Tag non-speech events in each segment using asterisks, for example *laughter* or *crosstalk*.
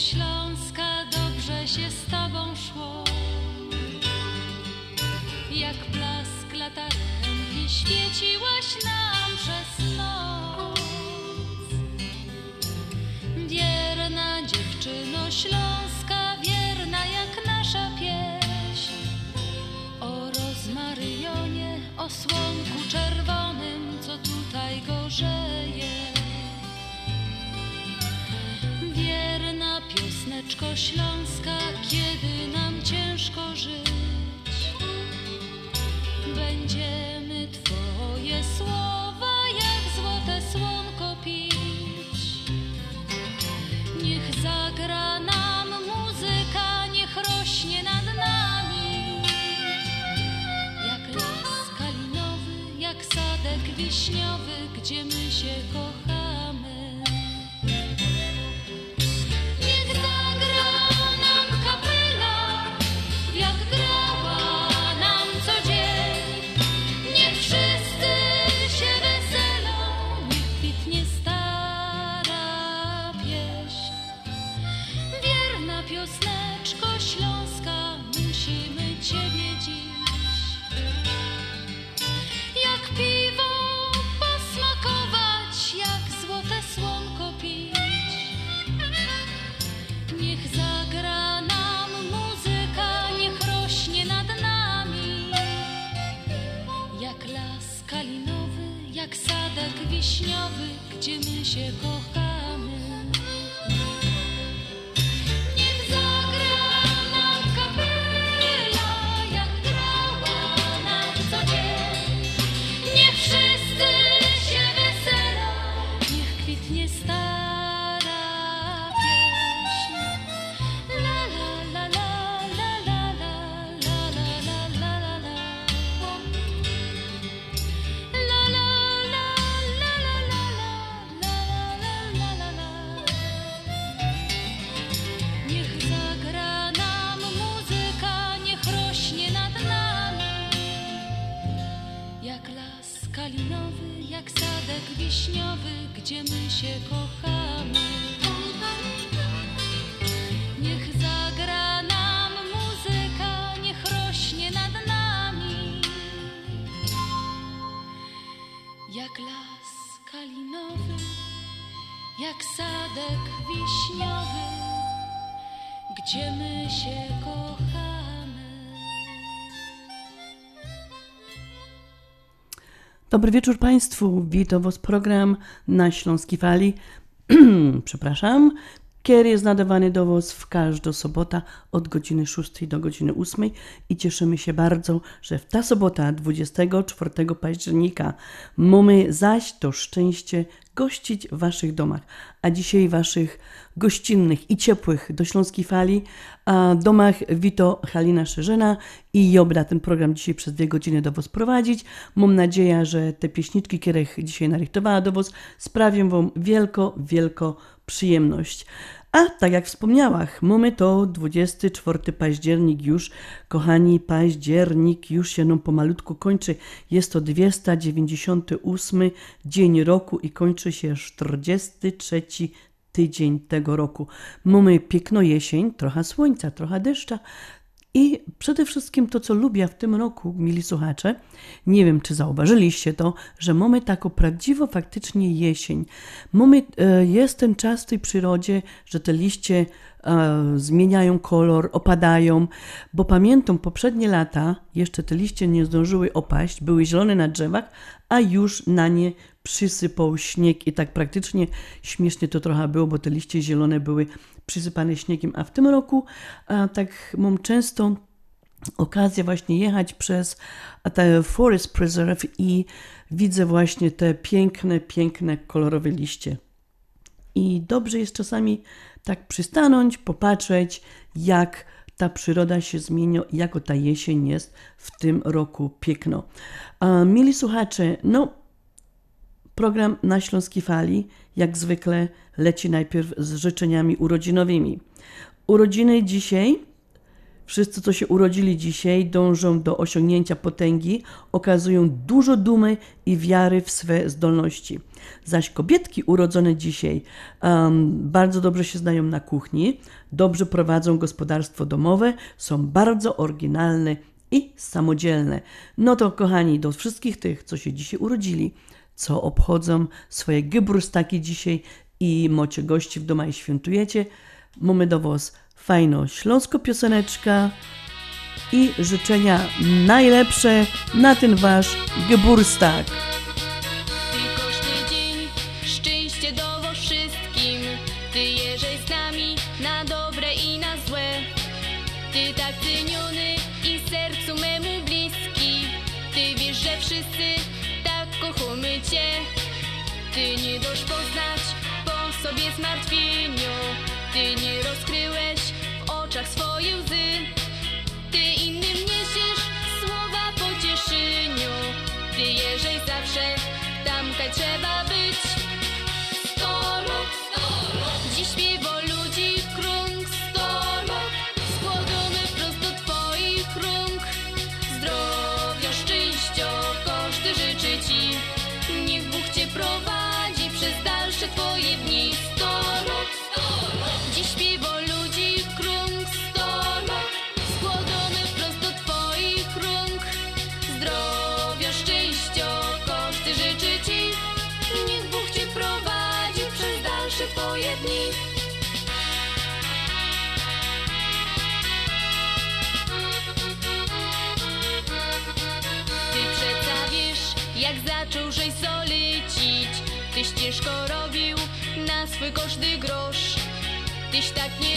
Schloss. Dobry wieczór Państwu. Witam Was program na Śląskiej Fali. *clears throat* Przepraszam. Kier jest nadawany do Was w każdą sobotę od godziny 6 do godziny 8 i cieszymy się bardzo, że w ta sobota 24 października mamy zaś to szczęście gościć w Waszych domach, a dzisiaj Waszych gościnnych i ciepłych do Śląskiej Fali a domach wito Halina Szerzyna i Jobra ten program dzisiaj przez dwie godziny do Was prowadzić. Mam nadzieję, że te pieśniczki, które dzisiaj narychtowała do Was, sprawią Wam wielko, wielko przyjemność. A tak jak wspomniałam, mamy to 24 październik już, kochani, październik już się nam pomalutku kończy. Jest to 298 dzień roku i kończy się 43 tydzień tego roku. Mamy piękną jesień, trochę słońca, trochę deszcza, i przede wszystkim to, co lubię w tym roku, mili słuchacze, nie wiem, czy zauważyliście to, że mamy taką prawdziwą faktycznie jesień. Mamy, e, jest ten czas w tej przyrodzie, że te liście e, zmieniają kolor, opadają, bo pamiętam poprzednie lata, jeszcze te liście nie zdążyły opaść, były zielone na drzewach, a już na nie przysypał śnieg i tak praktycznie śmiesznie to trochę było, bo te liście zielone były przysypane śniegiem, a w tym roku a, tak mam często okazję właśnie jechać przez Forest Preserve i widzę właśnie te piękne, piękne, kolorowe liście. I dobrze jest czasami tak przystanąć, popatrzeć, jak ta przyroda się zmienia, jako ta jesień jest w tym roku piękno. A, mili słuchacze, no Program na Śląskiej Fali, jak zwykle, leci najpierw z życzeniami urodzinowymi. Urodziny dzisiaj Wszyscy, co się urodzili dzisiaj, dążą do osiągnięcia potęgi, okazują dużo dumy i wiary w swe zdolności. Zaś kobietki urodzone dzisiaj um, bardzo dobrze się znają na kuchni, dobrze prowadzą gospodarstwo domowe, są bardzo oryginalne i samodzielne. No to, kochani, do wszystkich tych, co się dzisiaj urodzili, co obchodzą swoje geburstaki dzisiaj i mocie gości w doma i świętujecie, mamy do Was fajną śląską pioseneczka i życzenia najlepsze na ten Wasz geburstak. Po Tyś tak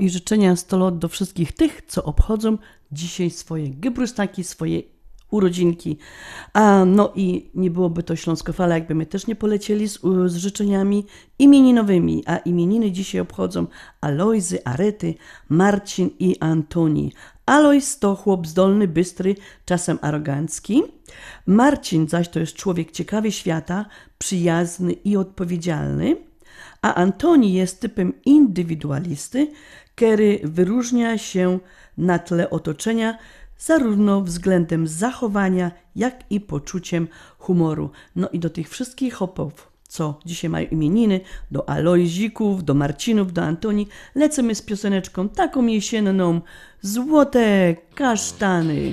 i życzenia 100 lat do wszystkich tych, co obchodzą dzisiaj swoje gebrustaki, swoje urodzinki. A no i nie byłoby to Śląskofala, jakby my też nie polecieli z, z życzeniami imieninowymi, a imieniny dzisiaj obchodzą Alojzy, Arety, Marcin i Antoni. Alojz to chłop zdolny, bystry, czasem arogancki. Marcin zaś to jest człowiek ciekawy świata, przyjazny i odpowiedzialny a Antoni jest typem indywidualisty, który wyróżnia się na tle otoczenia zarówno względem zachowania, jak i poczuciem humoru. No i do tych wszystkich hopów, co dzisiaj mają imieniny, do Alojzików, do Marcinów, do Antoni, lecimy z pioseneczką taką jesienną Złote kasztany.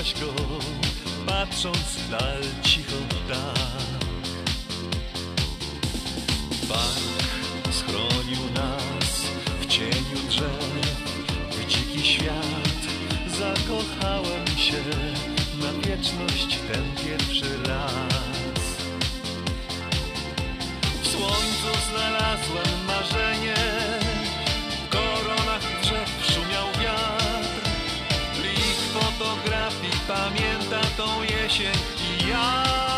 Go, patrząc w dal cicho tak. Schronił nas w cieniu drzew, w dziki świat zakochany. wieczność ten pierwszy raz. W słońcu znalazłem marzenie, tą jesień i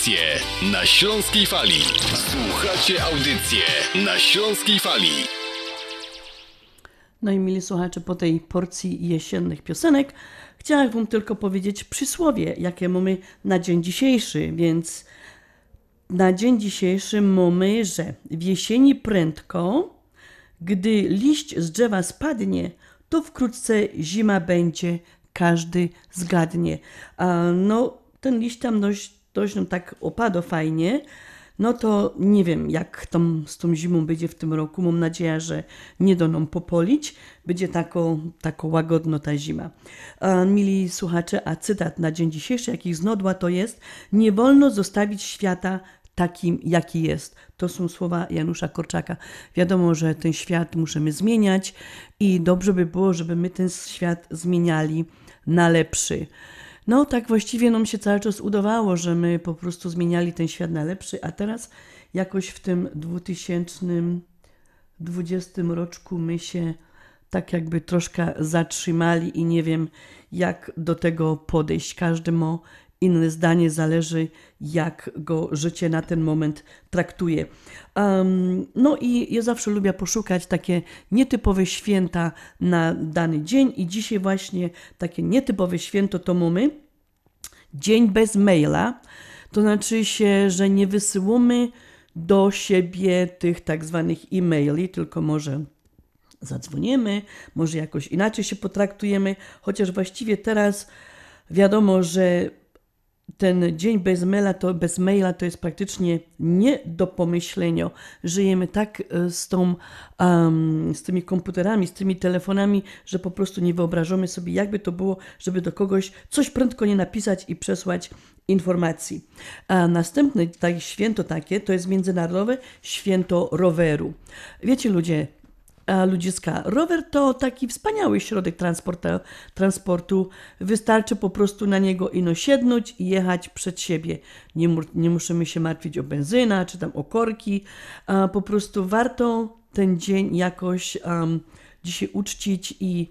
audycję na Śląskiej Fali. Słuchacie audycję na Śląskiej Fali. No i mili słuchacze, po tej porcji jesiennych piosenek chciałam wam tylko powiedzieć przysłowie, jakie mamy na dzień dzisiejszy, więc na dzień dzisiejszy mamy, że w jesieni prędko, gdy liść z drzewa spadnie, to wkrótce zima będzie, każdy zgadnie. A no, ten liść tam dość, dość nam tak opadł fajnie, no to nie wiem, jak tam z tą zimą będzie w tym roku. Mam nadzieję, że nie do nam popolić. Będzie tako, tako łagodno ta zima. A, mili słuchacze, a cytat na dzień dzisiejszy, jakich znodła to jest Nie wolno zostawić świata takim, jaki jest. To są słowa Janusza Korczaka. Wiadomo, że ten świat musimy zmieniać i dobrze by było, żeby my ten świat zmieniali na lepszy. No, tak właściwie nam się cały czas udawało, że my po prostu zmieniali ten świat na lepszy, a teraz jakoś w tym 2020 roczku my się tak jakby troszkę zatrzymali i nie wiem, jak do tego podejść. Każdy ma inne zdanie, zależy jak go życie na ten moment traktuje. Um, no i ja zawsze lubię poszukać takie nietypowe święta na dany dzień i dzisiaj właśnie takie nietypowe święto to mamy dzień bez maila. To znaczy się, że nie wysyłamy do siebie tych tak zwanych e-maili, tylko może zadzwonimy, może jakoś inaczej się potraktujemy, chociaż właściwie teraz wiadomo, że ten dzień bez maila, to, bez maila to jest praktycznie nie do pomyślenia. Żyjemy tak e, z, tą, um, z tymi komputerami, z tymi telefonami, że po prostu nie wyobrażamy sobie, jakby to było, żeby do kogoś coś prędko nie napisać i przesłać informacji. A następne tak, święto takie to jest Międzynarodowe Święto Roweru. Wiecie ludzie, ludziska. Rower to taki wspaniały środek transportu. Wystarczy po prostu na niego ino siednąć i jechać przed siebie. Nie, mu, nie musimy się martwić o benzynę czy tam o korki. Po prostu warto ten dzień jakoś um, dzisiaj uczcić i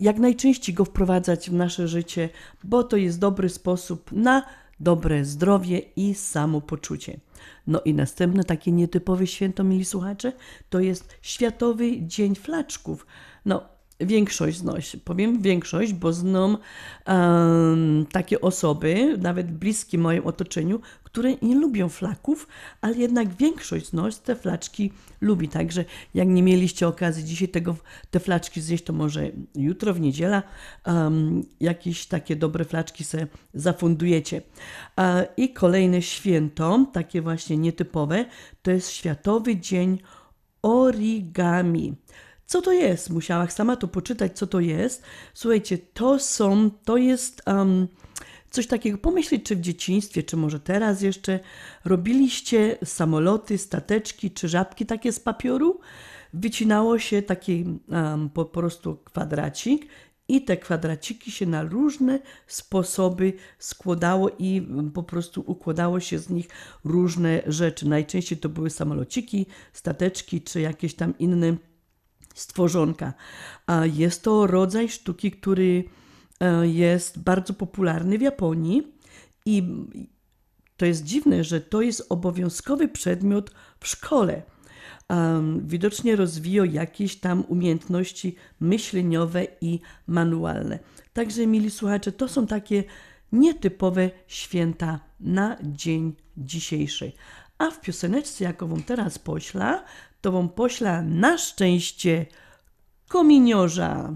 jak najczęściej go wprowadzać w nasze życie, bo to jest dobry sposób na dobre zdrowie i samopoczucie. No i następne takie nietypowe święto, mili słuchacze, to jest Światowy Dzień Flaczków. No, większość znosi, powiem większość, bo znam um, takie osoby, nawet bliskie moim otoczeniu, które nie lubią flaków, ale jednak większość z nas te flaczki lubi. Także jak nie mieliście okazji dzisiaj tego, te flaczki zjeść, to może jutro w niedziela um, jakieś takie dobre flaczki se zafundujecie. Uh, I kolejne święto, takie właśnie nietypowe, to jest Światowy Dzień Origami. Co to jest? Musiałam sama to poczytać, co to jest. Słuchajcie, to są, to jest um, coś takiego, pomyśleć, czy w dzieciństwie, czy może teraz jeszcze robiliście samoloty, stateczki, czy żabki takie z papieru. Wycinało się taki um, po prostu kwadracik i te kwadraciki się na różne sposoby składało i po prostu układało się z nich różne rzeczy. Najczęściej to były samolociki, stateczki, czy jakieś tam inne stworzonka. Jest to rodzaj sztuki, który e, jest bardzo popularny w Japonii i to jest dziwne, że to jest obowiązkowy przedmiot w szkole. Widocznie rozwijał jakieś tam umiejętności myśleniowe i manualne. Także, mili słuchacze, to są takie nietypowe święta na dzień dzisiejszy. A w pioseneczce, jaką wam teraz pośla, to pośla na szczęście kominiorza.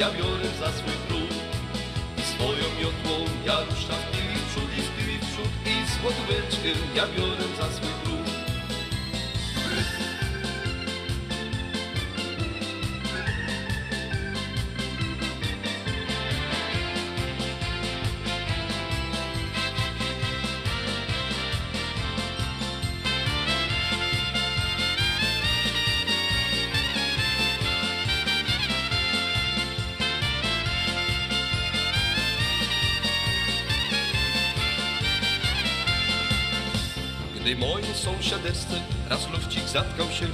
Ja biorę za swój próg. I swoją miotłą ja ruszam w tył i w przód i w tył w przód i złotóweczkę ja biorę za swój sąsiadeczce raz lufcik zatkał się,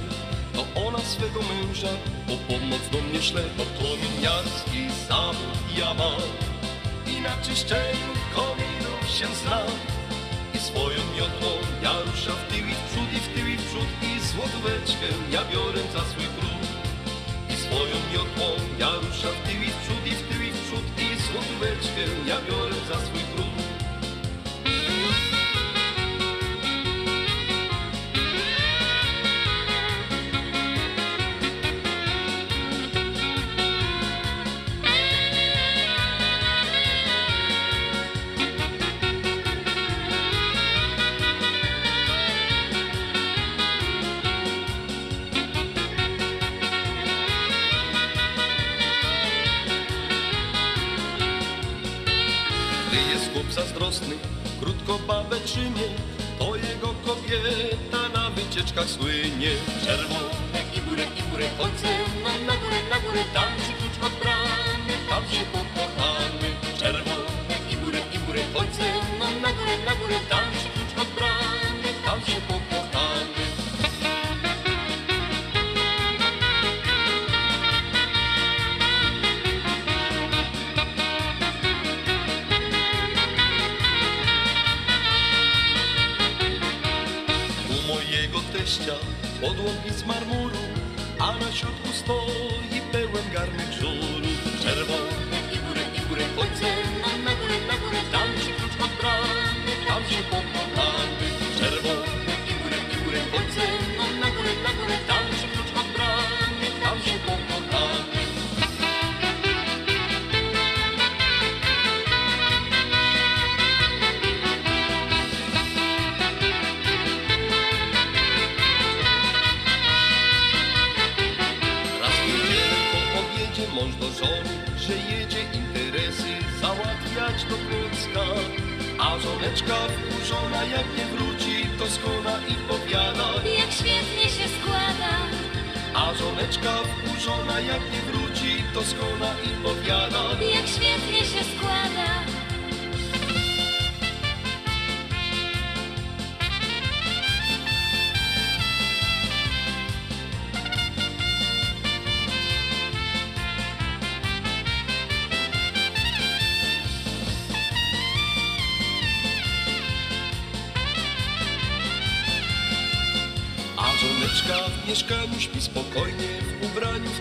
to ona swego męża po pomoc do mnie szle. Bo kominiarski zawód ja mam i na czyszczeniu kominów się znam. I swoją miotłą ja ruszam w tył i w przód i w tył i w przód i złotóweczkę ja biorę za swój próg. I swoją miotłą ja ruszam w tył i w przód i w tył i w przód i złotóweczkę ja biorę za swój próg. Krótko babę trzymie, to jego kobieta na wycieczkach słynie. Czerwone i górę, i górę, chodźce, no na górę, na górę, tam się klucz od bramy, tam się pokochamy. Czerwone i górę, i górę, chodźce, no na górę, na górę, tam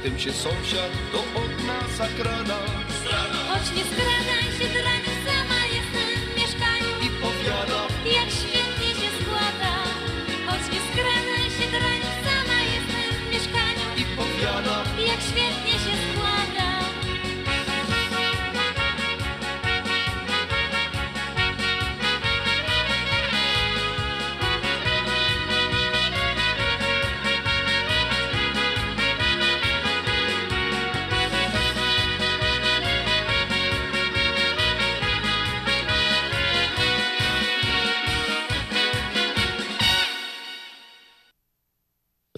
tym się sąsiad do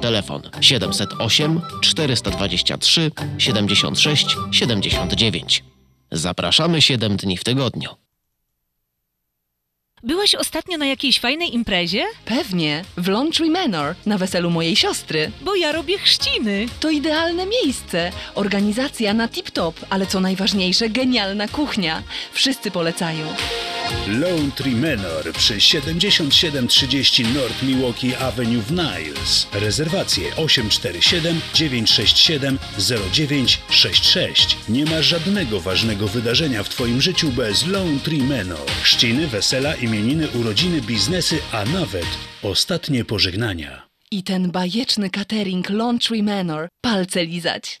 Telefon 708 423 76 79. Zapraszamy 7 dni w tygodniu. Byłaś ostatnio na jakiejś fajnej imprezie? Pewnie, w Laundry Manor, na weselu mojej siostry. Bo ja robię chrzciny. To idealne miejsce. Organizacja na tip-top, ale co najważniejsze, genialna kuchnia. Wszyscy polecają. Lone Manor przy 7730 North Milwaukee Avenue w Niles. Rezerwacje 847 967 0966. Nie ma żadnego ważnego wydarzenia w Twoim życiu bez Lone Manor. Chrzciny, wesela, imieniny, urodziny, biznesy, a nawet ostatnie pożegnania. I ten bajeczny catering Laundry Manor. Palce lizać.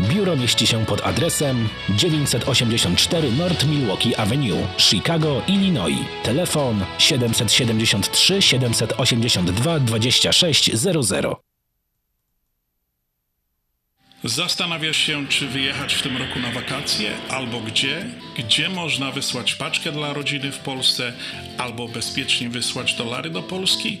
Biuro mieści się pod adresem 984 North Milwaukee Avenue, Chicago, Illinois. Telefon 773 782 2600. Zastanawiasz się, czy wyjechać w tym roku na wakacje, albo gdzie? Gdzie można wysłać paczkę dla rodziny w Polsce, albo bezpiecznie wysłać dolary do Polski?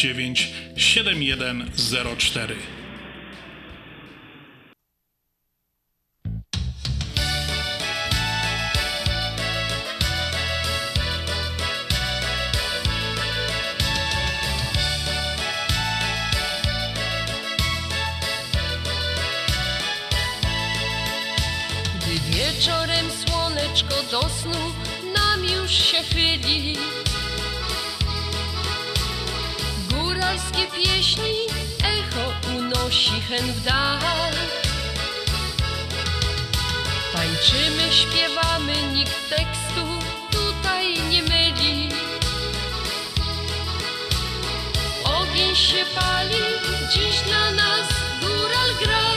7104. Gdy wieczorem słoneczko do snu nam już się chyli Góralskie pieśni echo unosi hen w dal. Tańczymy, śpiewamy, nikt tekstu tutaj nie myli. Ogień się pali, dziś dla nas góral gra.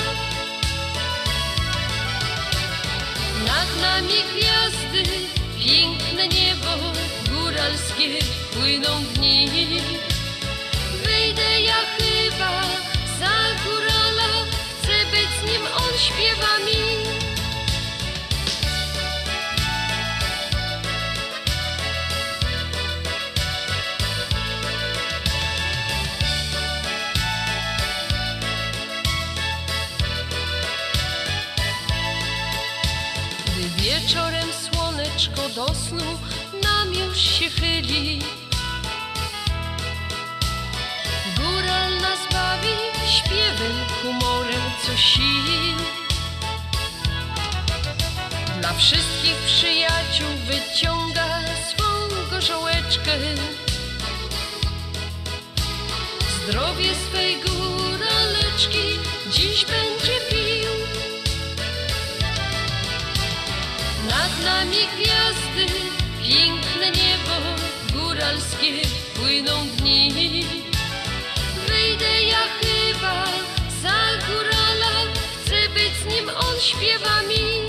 Nad nami gwiazdy, piękne niebo góralskie płyną dni. Wyjdę ja chyba za górala, chcę być z nim, on śpiewa mi. Gdy wieczorem słoneczko do snu nam już się chyli co sił. Dla wszystkich przyjaciół wyciąga swą gorzołeczkę Zdrowie swej góraleczki dziś będzie pił. Nad nami gwiazdy, piękne niebo góralskie płyną dni. Wyjdę ja chyba on śpiewa mi.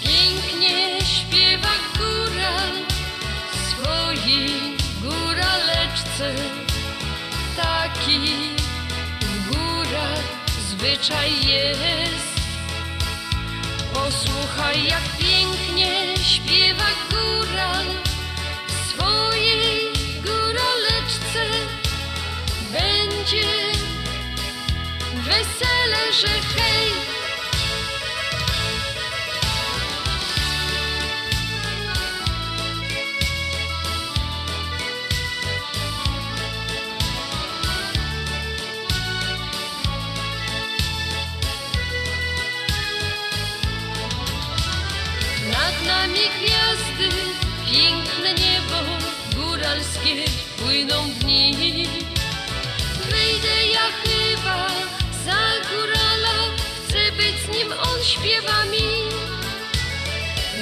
Pięknie śpiewa góral swojej góraleczce. Taki w górach zwyczaj Posłuchaj, jak pięknie śpiewa góral swojej góraleczce. Będzie wesele, że chyba za górala, chcę być z nim, on śpiewa mi.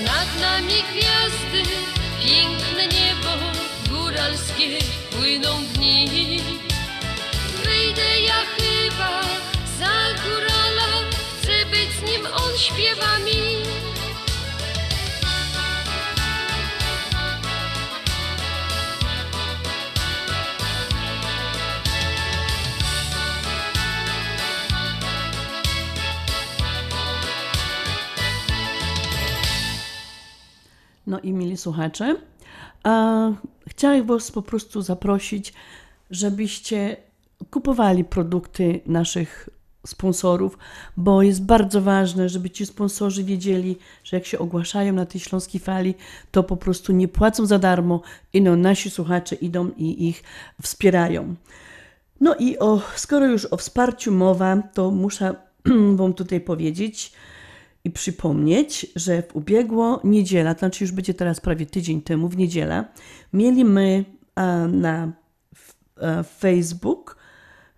Nad nami gwiazdy, piękne niebo góralskie, płyną dni. Wyjdę ja chyba za górala, chcę być z nim, on śpiewa mi. No i mili słuchacze, chciałam Was po prostu zaprosić, żebyście kupowali produkty naszych sponsorów, bo jest bardzo ważne, żeby ci sponsorzy wiedzieli, że jak się ogłaszają na tej śląskiej fali, to po prostu nie płacą za darmo i no, nasi słuchacze idą i ich wspierają. No i o, skoro już o wsparciu mowa, to muszę *clears throat* Wam tutaj powiedzieć, i przypomnieć, że w ubiegło niedziela, to znaczy już będzie teraz prawie tydzień temu, w niedzielę, mieli my a, na a, Facebook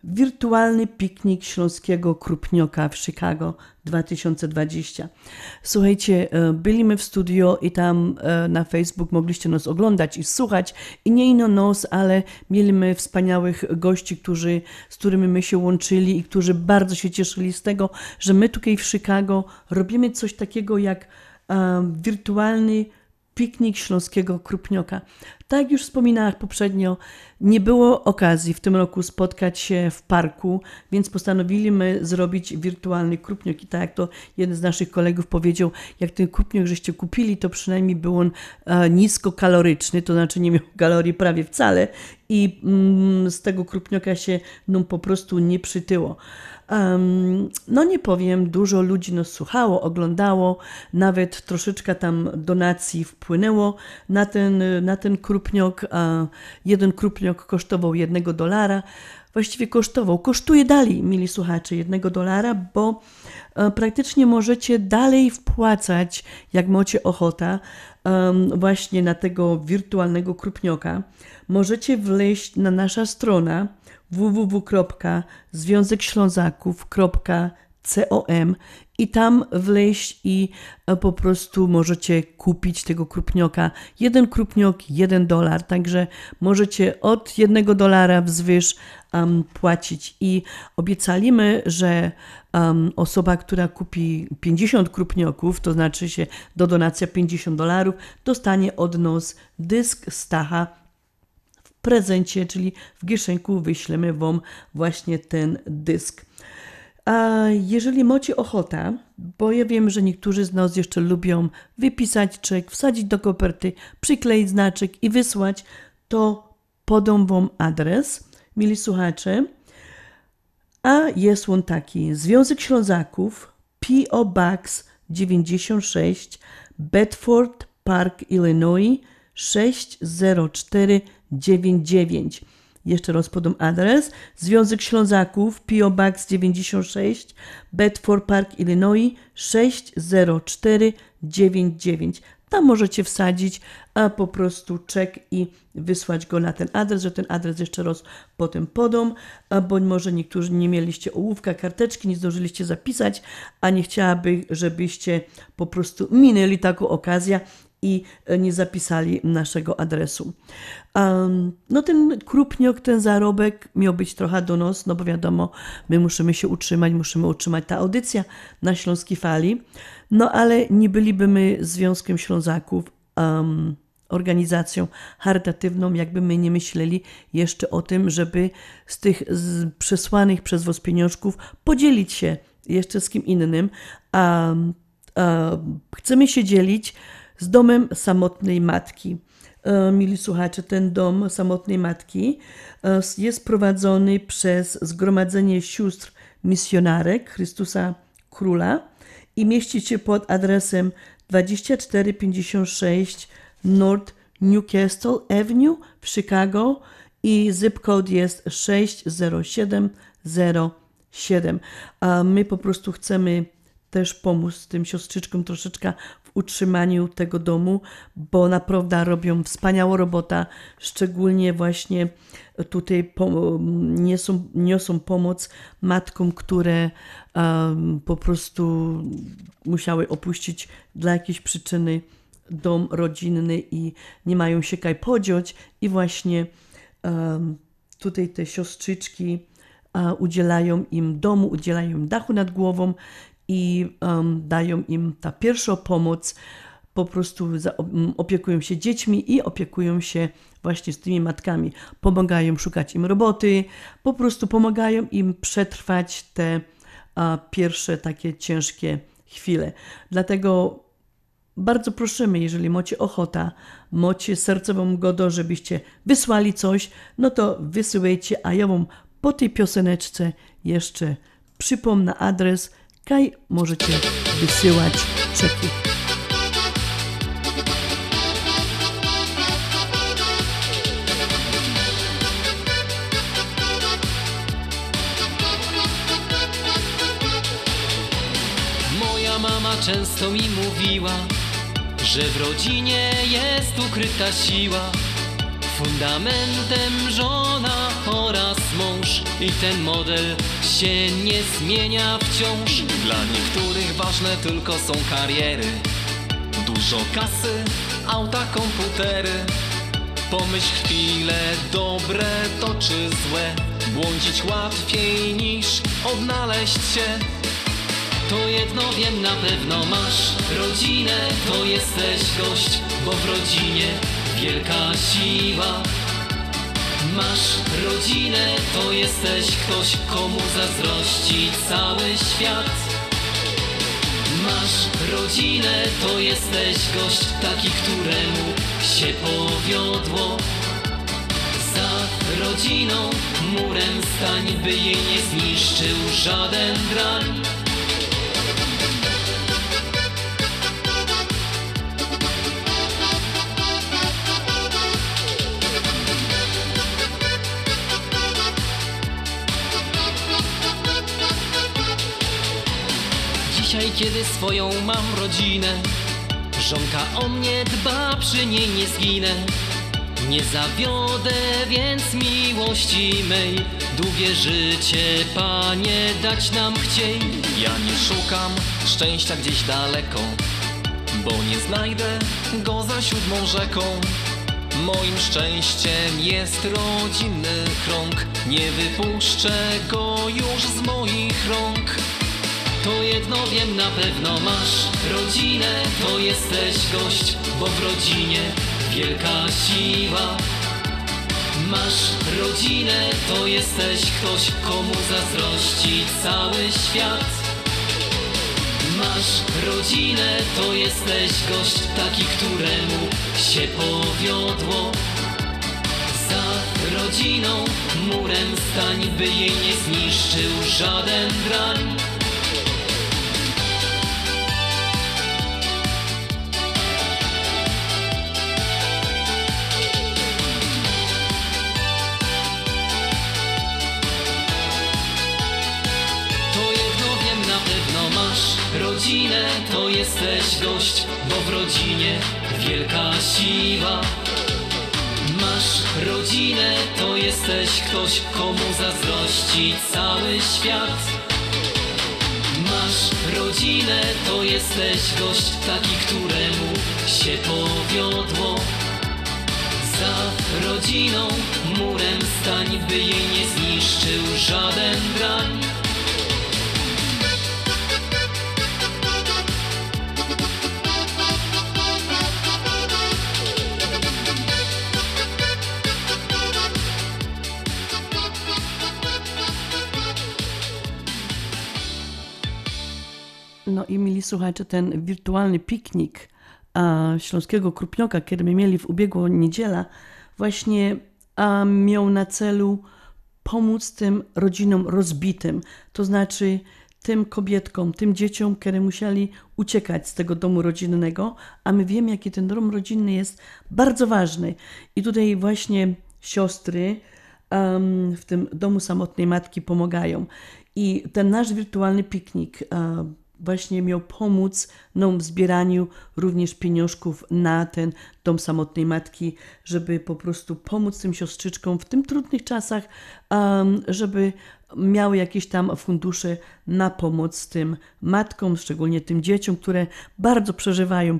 wirtualny piknik śląskiego krupnioka w Chicago 2020. Słuchajcie, e, byliśmy w studio i tam e, na Facebook mogliście nas oglądać i słuchać i nie ino nos, ale mieliśmy wspaniałych gości, którzy, z którymi my się łączyli i którzy bardzo się cieszyli z tego, że my tutaj w Chicago robimy coś takiego jak e, wirtualny piknik śląskiego krupnioka. Tak już wspominałam poprzednio, nie było okazji w tym roku spotkać się w parku, więc postanowiliśmy zrobić wirtualny krupniok. I tak jak to jeden z naszych kolegów powiedział, jak ten krupniok żeście kupili, to przynajmniej był on e, niskokaloryczny, to znaczy nie miał kalorii prawie wcale i mm, z tego krupnioka się no, po prostu nie przytyło. Um, no nie powiem, dużo ludzi nas słuchało, oglądało, nawet troszeczkę tam donacji wpłynęło na ten, na ten krupniok. A jeden krupniok kosztował jednego dolara. Właściwie kosztował, kosztuje dalej, mili słuchacze, jednego dolara, bo e, praktycznie możecie dalej wpłacać, jak macie ochota, właśnie na tego wirtualnego krupnioka. Możecie wleźć na nasza strona www.związekślązaków.com i tam wleźć i e, po prostu możecie kupić tego krupnioka. Jeden krupniok, jeden dolar, także możecie od jednego dolara wzwyż um, płacić i obiecaliśmy, że um, osoba, która kupi 50 krupnioków, to znaczy się do donacja 50 dolarów, dostanie od nas dysk Stacha prezencie, czyli w kieszenku wyślemy Wam właśnie ten dysk. A jeżeli macie ochota, bo ja wiem, że niektórzy z nas jeszcze lubią wypisać czek, wsadzić do koperty, przykleić znaczek i wysłać, to podam Wam adres, mili słuchacze. A jest on taki: Związek Ślązaków, P.O. Box 96, Bedford Park, Illinois 604 99. Jeszcze raz podam adres. Związek Ślązaków, P.O. Box 96, Bedford Park, Illinois 60499. Tam możecie wsadzić a po prostu czek i wysłać go na ten adres, że ten adres jeszcze raz potem podam, bądź może niektórzy nie mieliście ołówka, karteczki, nie zdążyliście zapisać, a nie chciałaby, żebyście po prostu minęli taką okazję i nie zapisali naszego adresu. Um, no ten krupniok, ten zarobek miał być trochę do nos, no bo wiadomo, my musimy się utrzymać, musimy utrzymać ta audycja na Śląskiej Fali, no ale nie byliby my Związkiem Ślązaków um, organizacją charytatywną, jakby my nie myśleli jeszcze o tym, żeby z tych z przesłanych przez was pieniążków podzielić się jeszcze z kim innym. Um, chcemy się dzielić z domem samotnej matki. Mili słuchacze, ten dom samotnej matki jest prowadzony przez Zgromadzenie Sióstr Misjonarek Chrystusa Króla i mieści się pod adresem 2456 North Newcastle Avenue w Chicago i zip code jest 60707. A my po prostu chcemy też pomóc tym siostrzyczkom troszeczkę utrzymaniu tego domu, bo naprawdę robią wspaniałą robotę, szczególnie właśnie tutaj niosą, niosą pomoc matkom, które um, po prostu musiały opuścić dla jakiejś przyczyny dom rodzinny i nie mają się kaj podziać. I właśnie um, tutaj te siostrzyczki udzielają im domu, udzielają im dachu nad głową i um, dają im ta pierwsza pomoc, po prostu za, opiekują się dziećmi i opiekują się właśnie z tymi matkami. Pomagają szukać im roboty, po prostu pomagają im przetrwać te a, pierwsze takie ciężkie chwile. Dlatego bardzo prosimy, jeżeli macie ochota, macie sercową godę, żebyście wysłali coś, no to wysyłajcie, a ja wam po tej pioseneczce jeszcze przypomnę adres, kaj możecie wysyłać czeki. Moja mama często mi mówiła, że w rodzinie jest ukryta siła. Fundamentem żona mąż i ten model się nie zmienia wciąż. Dla niektórych ważne tylko są kariery, dużo kasy, auta, komputery. Pomyśl chwilę, dobre to czy złe, błądzić łatwiej niż odnaleźć się. To jedno wiem na pewno masz rodzinę, to jesteś gość, bo w rodzinie wielka siła. Masz rodzinę, to jesteś ktoś, komu zazdrości cały świat. Masz rodzinę, to jesteś gość, taki, któremu się powiodło. Za rodziną murem stań, by jej nie zniszczył żaden drań. Kiedy swoją mam rodzinę, żonka o mnie dba, przy niej nie zginę. Nie zawiodę więc miłości mej, długie życie, Panie, dać nam chciej. Ja nie szukam szczęścia gdzieś daleko, bo nie znajdę go za siódmą rzeką. Moim szczęściem jest rodzinny krąg, nie wypuszczę go już z moich rąk. To jedno wiem na pewno masz rodzinę, to jesteś gość, bo w rodzinie wielka siła. Masz rodzinę, to jesteś ktoś, komu zazdrości cały świat. Masz rodzinę, to jesteś gość, taki, któremu się powiodło. Za rodziną murem stań, by jej nie zniszczył żaden drań. Rodzinę, to jesteś gość, bo w rodzinie wielka siła. Masz rodzinę, to jesteś ktoś, komu zazdrości cały świat. Masz rodzinę, to jesteś gość, taki, któremu się powiodło. Za rodziną murem stań, by jej nie zniszczył żaden drań. Słuchajcie, ten wirtualny piknik a, Śląskiego Krupnioka, który my mieli w ubiegłą niedzielę, właśnie a, miał na celu pomóc tym rodzinom rozbitym, to znaczy tym kobietkom, tym dzieciom, które musieli uciekać z tego domu rodzinnego, a my wiemy, jaki ten dom rodzinny jest bardzo ważny. I tutaj właśnie siostry um, w tym domu samotnej matki pomagają. I ten nasz wirtualny piknik, um, właśnie miał pomóc no, w zbieraniu również pieniążków na ten dom samotnej matki, żeby po prostu pomóc tym siostrzyczkom w tym trudnych czasach, żeby miały jakieś tam fundusze na pomoc tym matkom, szczególnie tym dzieciom, które bardzo przeżywają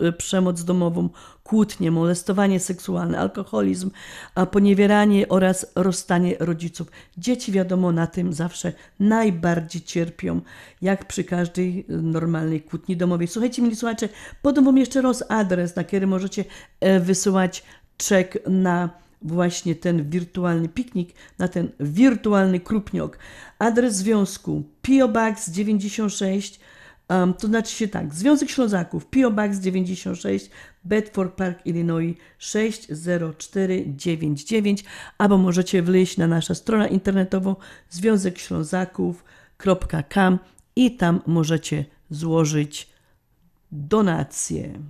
e, przemoc domową, kłótnie, molestowanie seksualne, alkoholizm, a poniewieranie oraz rozstanie rodziców. Dzieci, wiadomo, na tym zawsze najbardziej cierpią, jak przy każdej normalnej kłótni domowej. Słuchajcie, mili słuchacze, podam wam jeszcze raz adres, na który możecie e, wysyłać czek na właśnie ten wirtualny piknik, na ten wirtualny krupniok. Adres związku PO Box 96, um, to znaczy się tak, Związek Ślązaków PO Box 96, Bedford Park, Illinois 60499, albo możecie wleźć na naszą stronę internetową związekślązaków.com i tam możecie złożyć donacje.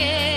Mieć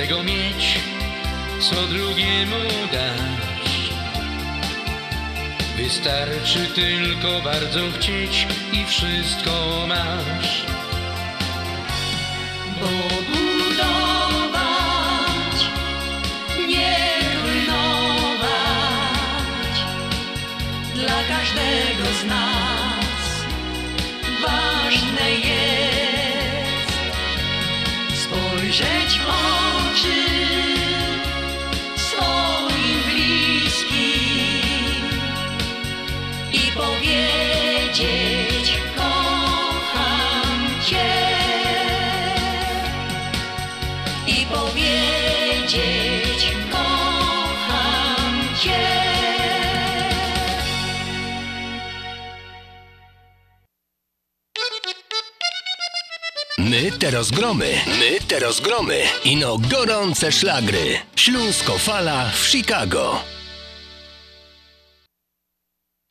tego mieć, co drugiemu dać. Wystarczy tylko bardzo chcieć i wszystko masz. Bo budować, nie rujnować dla każdego z nas ważne jest spojrzeć te rozgromy, my te rozgromy. Ino gorące szlagry. Śląsko fala w Chicago.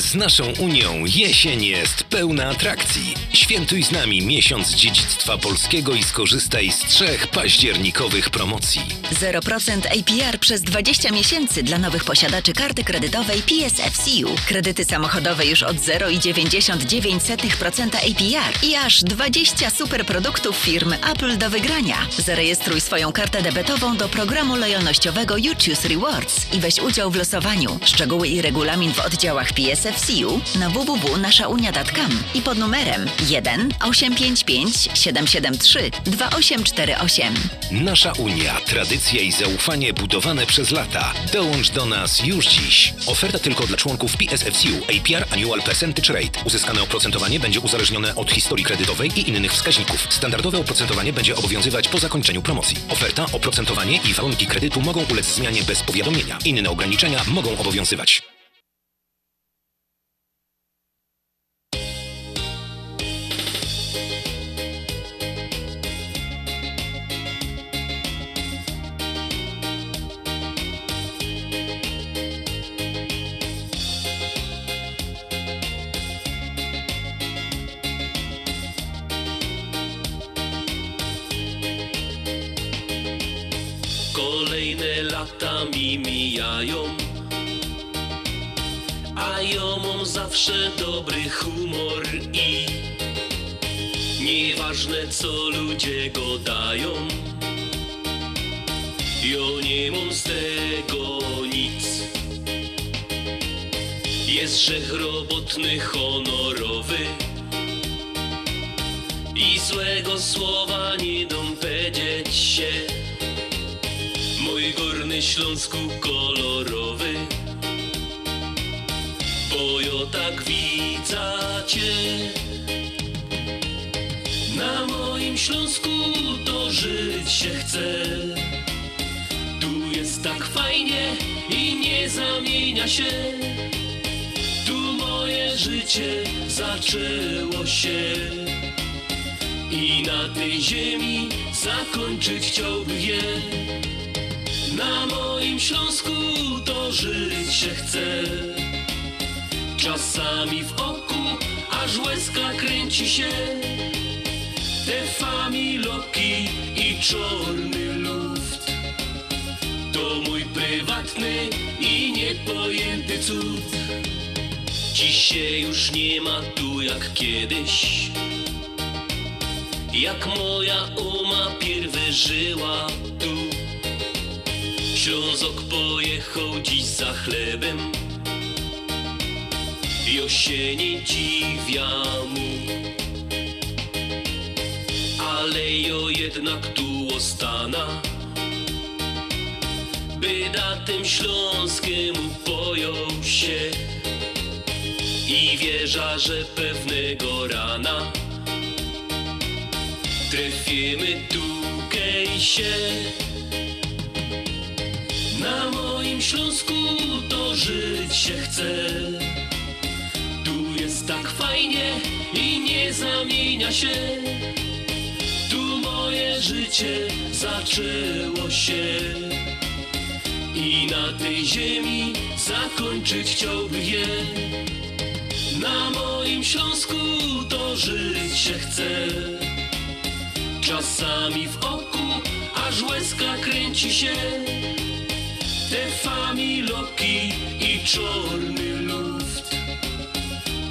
Z naszą Unią jesień jest pełna atrakcji. Świętuj z nami miesiąc dziedzictwa polskiego i skorzystaj z trzech październikowych promocji. 0% APR przez 20 miesięcy dla nowych posiadaczy karty kredytowej PSFCU. Kredyty samochodowe już od 0,99% APR i aż 20 super produktów firmy Apple do wygrania. Zarejestruj swoją kartę debetową do programu lojalnościowego You Choose Rewards i weź udział w losowaniu. Szczegóły i regulamin w oddziałach PSFCU na www.naszaunia.com i pod numerem 1 855 773 2848. Nasza Unia, tradycja i zaufanie budowane przez lata. Dołącz do nas już dziś. Oferta tylko dla członków PSFCU APR Annual Percentage Rate. Uzyskane oprocentowanie będzie uzależnione od historii kredytowej i innych wskaźników. Standardowe oprocentowanie będzie obowiązywać po zakończeniu promocji. Oferta, oprocentowanie i warunki kredytu mogą ulec zmianie bez powiadomienia. Inne ograniczenia mogą obowiązywać. Kolejne lata mi mijają. A ja mam zawsze dobry humor i Nieważne co ludzie go dają. Ja nie mam z tego nic. Jest grzech robotny, honorowy. I złego słowa nie powiedzieć się Mój górny Śląsku kolorowy. Bo ja tak widzę cię. Na moim Śląsku to żyć się chce. Tu jest tak fajnie i nie zamienia się. Tu moje życie zaczęło się. I na tej ziemi zakończyć chciałbym je na moim Śląsku to żyć się chce. Czasami w oku aż łezka kręci się. Te familoki i czarny luft To mój prywatny i niepojęty cud. Dzisiaj już nie ma tu jak kiedyś. Jak moja uma pierwy żyła tu Ślązok pojechał dziś za chlebem jesieni dziwia mu. Ale jo jednak tu ostana, by da tym śląskiemu pojął się i wierza, że pewnego rana trafimy tukej się. Na moim Śląsku to żyć się chce. Tu jest tak fajnie i nie zamienia się. Tu moje życie zaczęło się. I na tej ziemi zakończyć chciałbym je. Na moim Śląsku to żyć się chce. Czasami w oku aż łezka kręci się. Te familoki i czarny luft.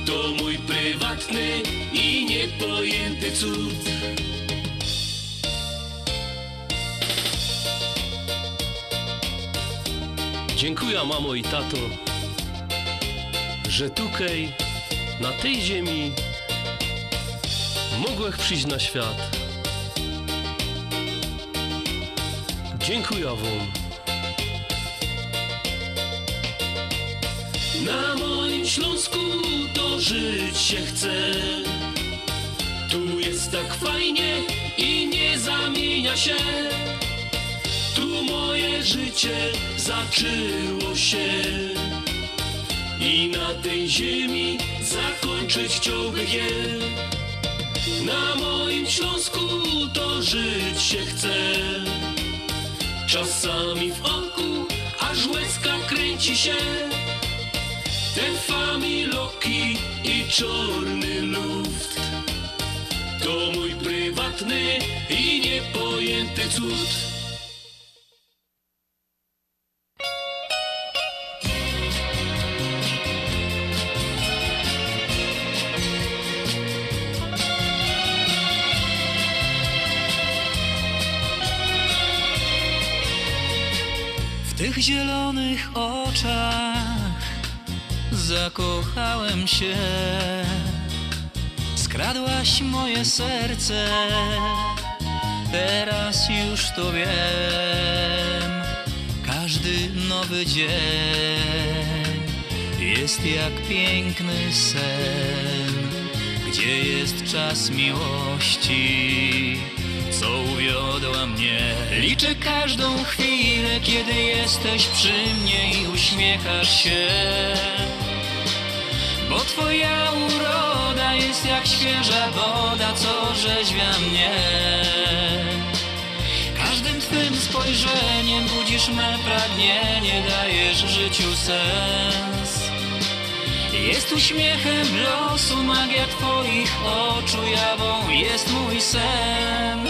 To mój prywatny i niepojęty cud. Dziękuję mamo i tato Że tukej na tej ziemi Mogłech przyjść na świat. Dziękuję wam Na moim Śląsku to żyć się chce. Tu jest tak fajnie i nie zamienia się. Tu moje życie zaczęło się. I na tej ziemi zakończyć chciałbym je. Na moim Śląsku to żyć się chce. Czasami w oku aż łezka kręci się. Te familoki i czarny luft. To mój prywatny i niepojęty cud. W tych zielonych oczach zakochałem się. Skradłaś moje serce, teraz już to wiem. Każdy nowy dzień jest jak piękny sen, gdzie jest czas miłości, co uwiodła mnie. Liczę każdą chwilę, kiedy jesteś przy mnie i uśmiechasz się. Bo twoja uroda jest jak świeża woda, co rzeźwia mnie. Każdym twym spojrzeniem budzisz me pragnienie, dajesz życiu sens. Jest uśmiechem losu, magia twoich oczu, jawą jest mój sen.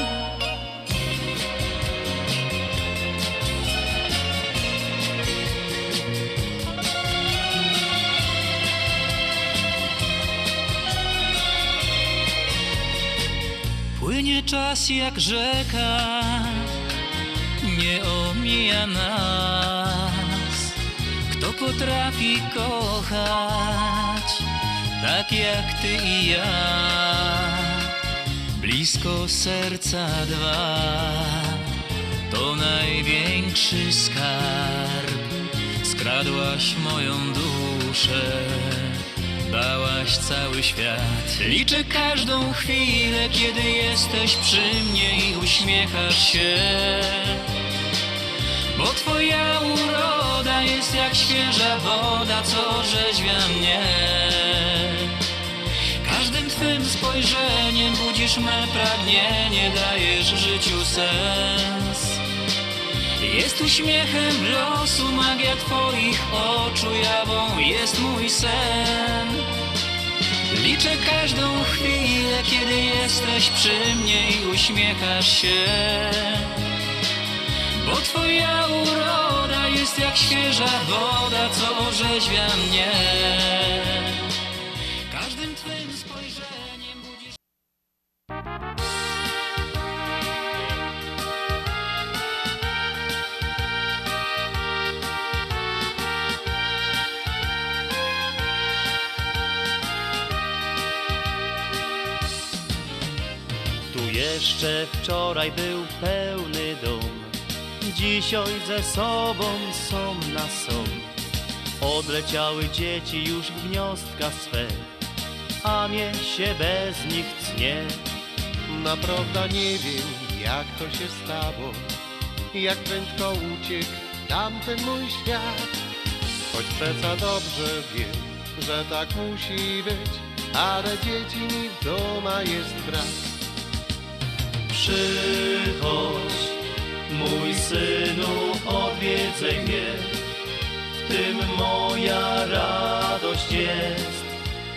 czas jak rzeka, nie omija nas. Kto potrafi kochać, tak jak ty i ja, blisko serca dwa, to największy skarb. Skradłaś moją duszę dałaś cały świat. Liczę każdą chwilę, kiedy jesteś przy mnie i uśmiechasz się. Bo twoja uroda jest jak świeża woda, co rzeźwia mnie. Każdym twym spojrzeniem budzisz me pragnienie, dajesz życiu sens. Jest uśmiechem losu, magia twoich oczu, jawą jest mój sen. Liczę każdą chwilę, kiedy jesteś przy mnie i uśmiechasz się. Bo twoja uroda jest jak świeża woda, co orzeźwia mnie. Każdym twym spojrzeniem budzisz... Jeszcze wczoraj był pełny dom, dzisiaj ze sobą są na są. Odleciały dzieci już w gniazdka swe, a mnie się bez nich cnie. Naprawdę nie wiem, jak to się stało, jak prędko uciekł tamten mój świat. Choć przeca dobrze wiem, że tak musi być, ale dzieci mi w doma jest brak. Przychodź, mój synu, odwiedzaj mnie, w tym moja radość jest,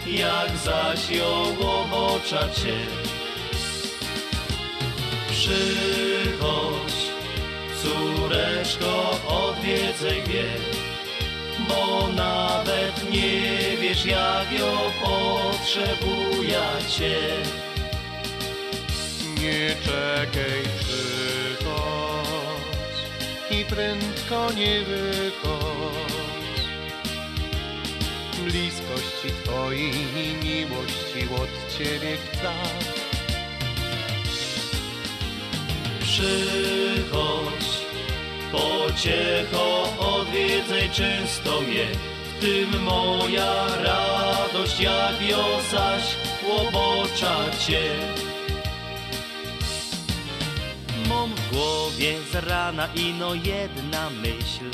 jak zaś ją obocza Cię. Przychodź, córeczko, odwiedzaj mnie, bo nawet nie wiesz, jak ją potrzebuję Cię. Nie czekaj, przychodź i prędko nie wychodź. Bliskości Twojej miłości od Ciebie chcę. Przychodź, pociecho, odwiedzaj często mnie, w tym moja radość, jak ją zaś łobocza Cię. Mam w głowie z rana ino jedna myśl,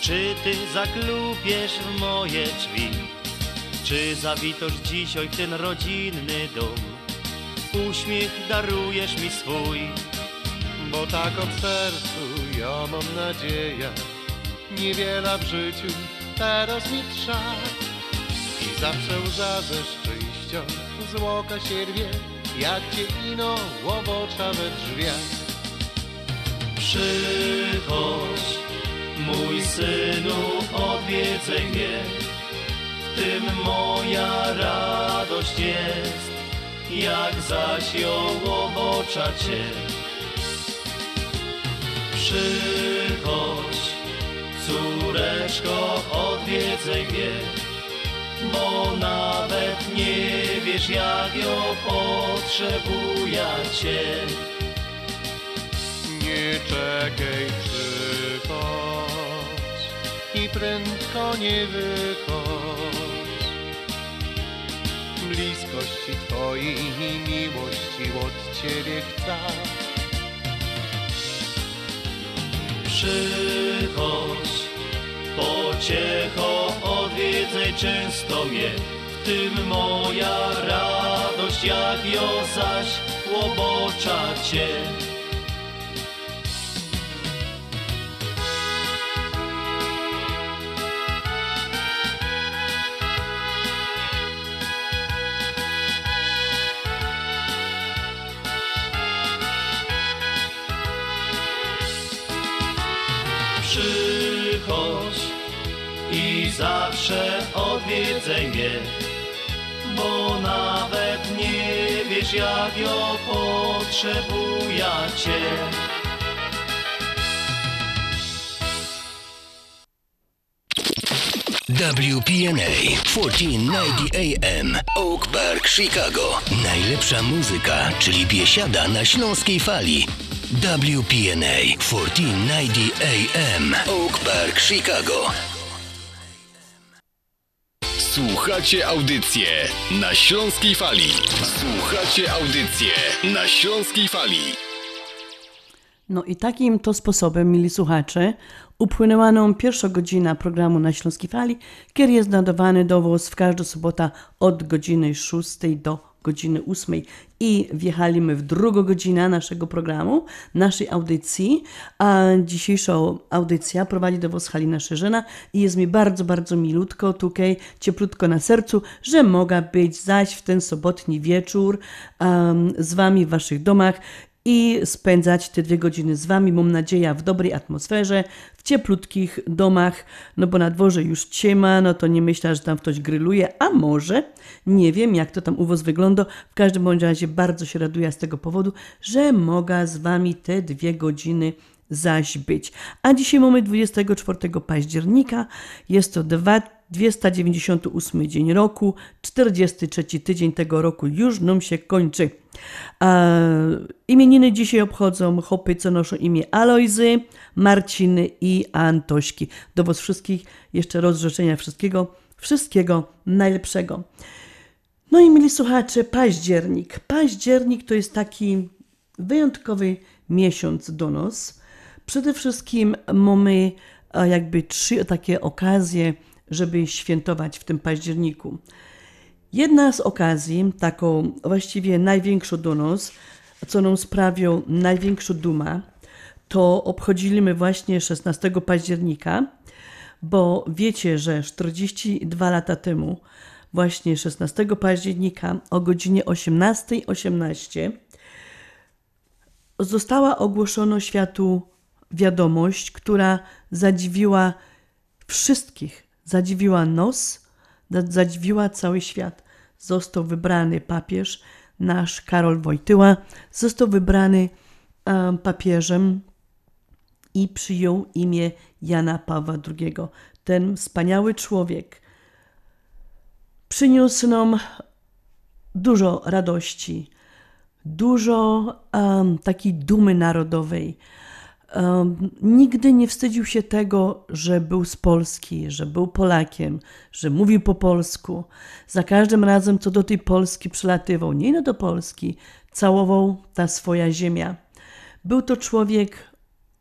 czy Ty zaklupiesz w moje drzwi, czy zawitasz dzisiaj w ten rodzinny dom, uśmiech darujesz mi swój. Bo tak od sercu ja mam nadzieję, niewiele w życiu teraz mi trza. I zawsze łza ze szczęścia się rwie, jak cię ino łowocza we drzwiach. Przychodź, mój synu, odwiedzaj mnie, w tym moja radość jest, jak zaś ją łobocza Cię. Przychodź, córeczko, odwiedzaj mnie, bo nawet nie wiesz, jak ją potrzebuję. Nie czekaj, przychodź i prędko nie wychodź. Bliskości Twojej miłości od Ciebie chcę. Przychodź, pociecho, odwiedzaj często mnie, w tym moja radość, jak ją zaś łobocza Cię. Przychodź i zawsze odwiedzaj mnie, bo nawet nie wiesz, jak ją potrzebuję Cię. WPNA 1490 AM Oak Park, Chicago. Najlepsza muzyka, czyli biesiada na śląskiej fali. WPNA 1490 AM Oak Park, Chicago. Słuchacie audycję na Śląskiej Fali. Słuchacie audycję na Śląskiej Fali. No i takim to sposobem, mili słuchacze, upłynęła nam pierwsza godzina programu na Śląskiej Fali, który jest nadawany do Was w każdą sobotę od godziny 6 do godziny 8 i wjechaliśmy w drugą godzinę naszego programu, naszej audycji, a dzisiejsza audycja prowadzi do Was Halina Szerzena i jest mi bardzo, bardzo milutko, tutaj cieplutko na sercu, że mogę być zaś w ten sobotni wieczór um, z Wami w Waszych domach i spędzać te dwie godziny z Wami, mam nadzieję, w dobrej atmosferze, cieplutkich domach, no bo na dworze już ciema, no to nie myślę, że tam ktoś gryluje, a może, nie wiem jak to tam u Was wygląda, w każdym bądź razie bardzo się raduję z tego powodu, że mogę z Wami te dwie godziny zaś być. A dzisiaj mamy 24 października, jest to dwa 298 dzień roku, 43 tydzień tego roku już nam się kończy. A imieniny dzisiaj obchodzą chopy, co noszą imię Alojzy, Marciny i Antośki. Do Was wszystkich jeszcze raz życzenia wszystkiego, wszystkiego najlepszego. No i mieli słuchacze, październik. Październik to jest taki wyjątkowy miesiąc do nas. Przede wszystkim mamy e, jakby trzy takie okazje, żeby świętować w tym październiku. Jedna z okazji, taką właściwie największą do nas, co nam sprawią największą dumę, to obchodzimy właśnie 16 października, bo wiecie, że 42 lata temu, właśnie 16 października o godzinie 18.18 18, została ogłoszona światu wiadomość, która zadziwiła wszystkich, zadziwiła nos, zadziwiła cały świat. Został wybrany papież, nasz Karol Wojtyła, został wybrany um, papieżem i przyjął imię Jana Pawła II. Ten wspaniały człowiek przyniósł nam dużo radości, dużo um, takiej dumy narodowej. Um, nigdy nie wstydził się tego, że był z Polski, że był Polakiem, że mówił po polsku. Za każdym razem, co do tej Polski przylatywał, nie no do Polski, całował ta swoja ziemia. Był to człowiek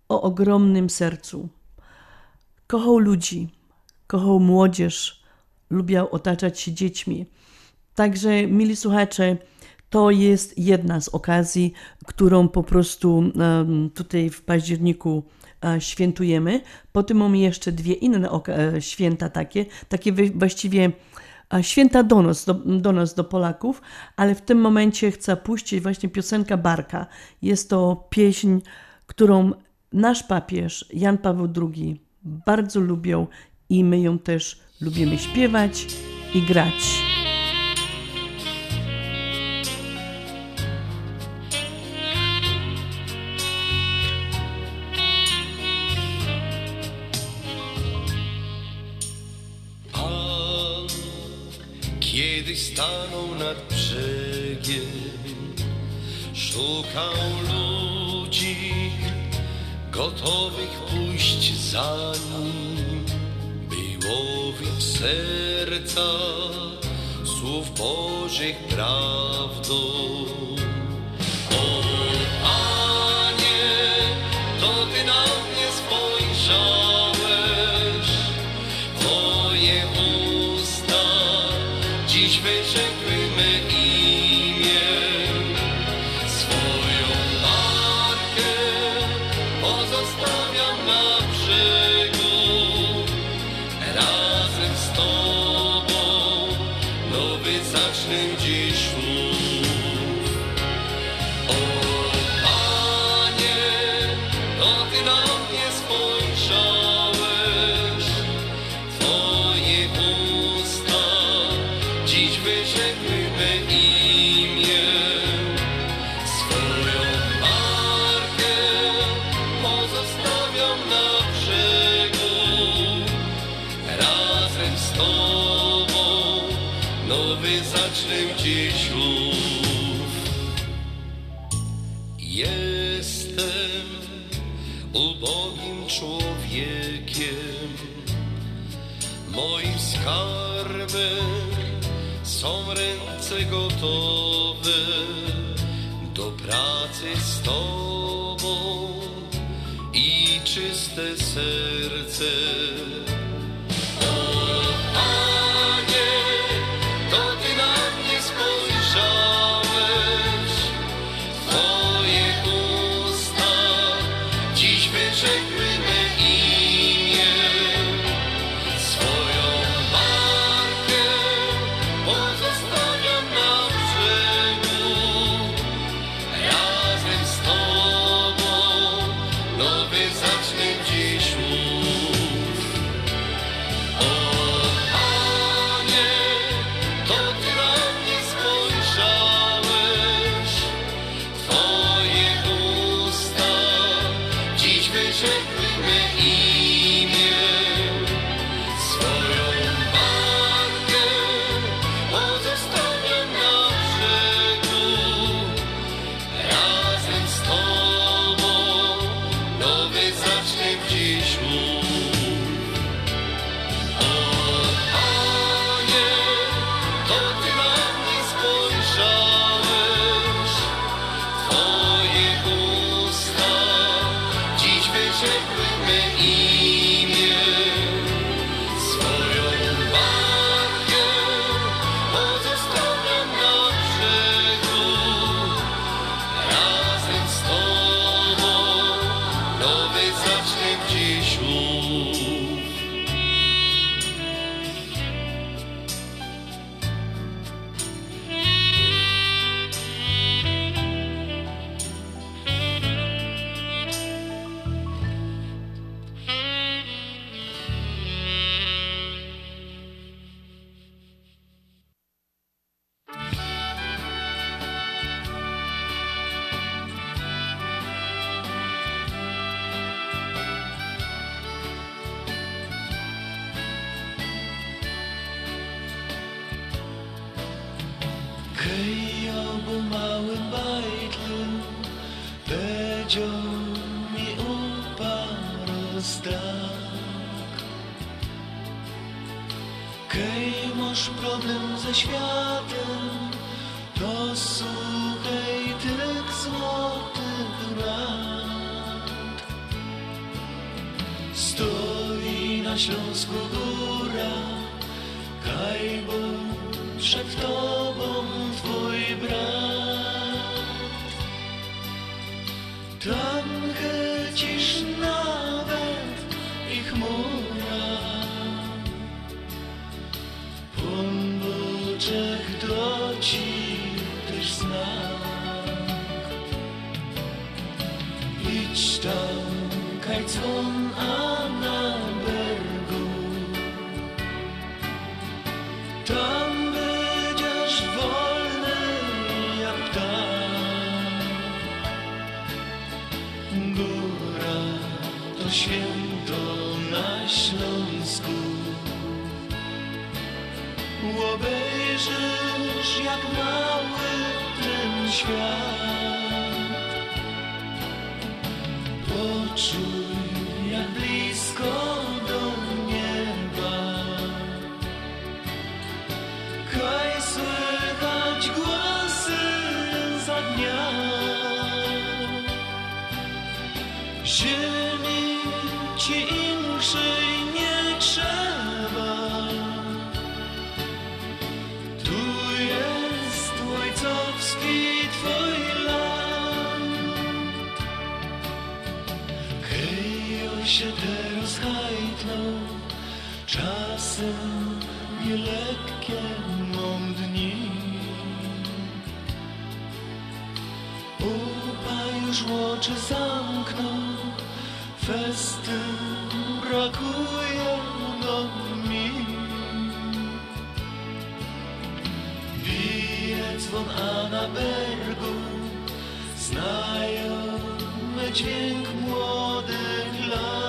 o ogromnym sercu. Kochał ludzi, kochał młodzież, lubiał otaczać się dziećmi. Także, mili słuchacze, to jest jedna z okazji, którą po prostu tutaj w październiku e, świętujemy. Potem mamy jeszcze dwie inne e, święta takie, takie właściwie e, święta do nas, do, do nas, do Polaków, ale w tym momencie chcę puścić właśnie piosenka Barka. Jest to pieśń, którą nasz papież Jan Paweł II bardzo lubią i my ją też lubimy śpiewać i grać. Kiedyś stanął nad brzegiem, szukał ludzi gotowych pójść za nim. Było w ich serca słów Bożych prawdą. Ze światem To słuchaj tych złotych rad Stoi na Śląsku góra Kajbo przed tobą twój brat na bergu Tam będziesz wolny jak ptak Góra to święto na Śląsku. Obejrzysz jak mały ten świat już łoczy zamknął Festyn brakuje no mi. Bije dzwon a na bergu Znajomy dźwięk młodych lat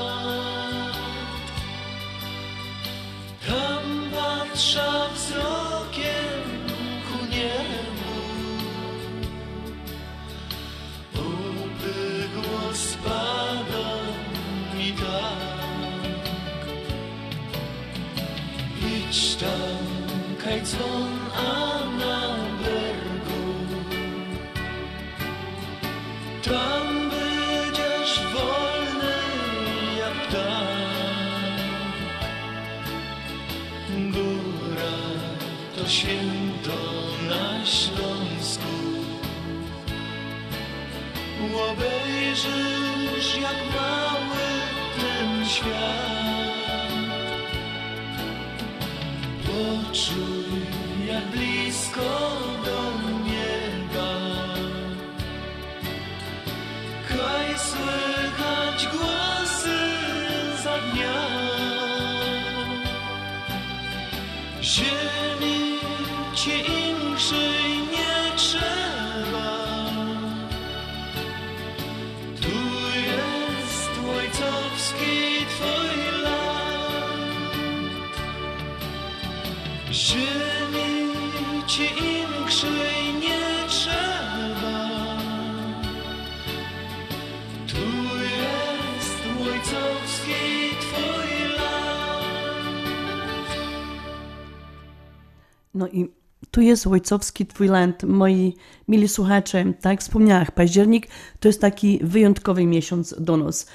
tu jest ojcowski Twój. Moi mili słuchacze, tak wspomniałam, październik to jest taki wyjątkowy miesiąc do nas.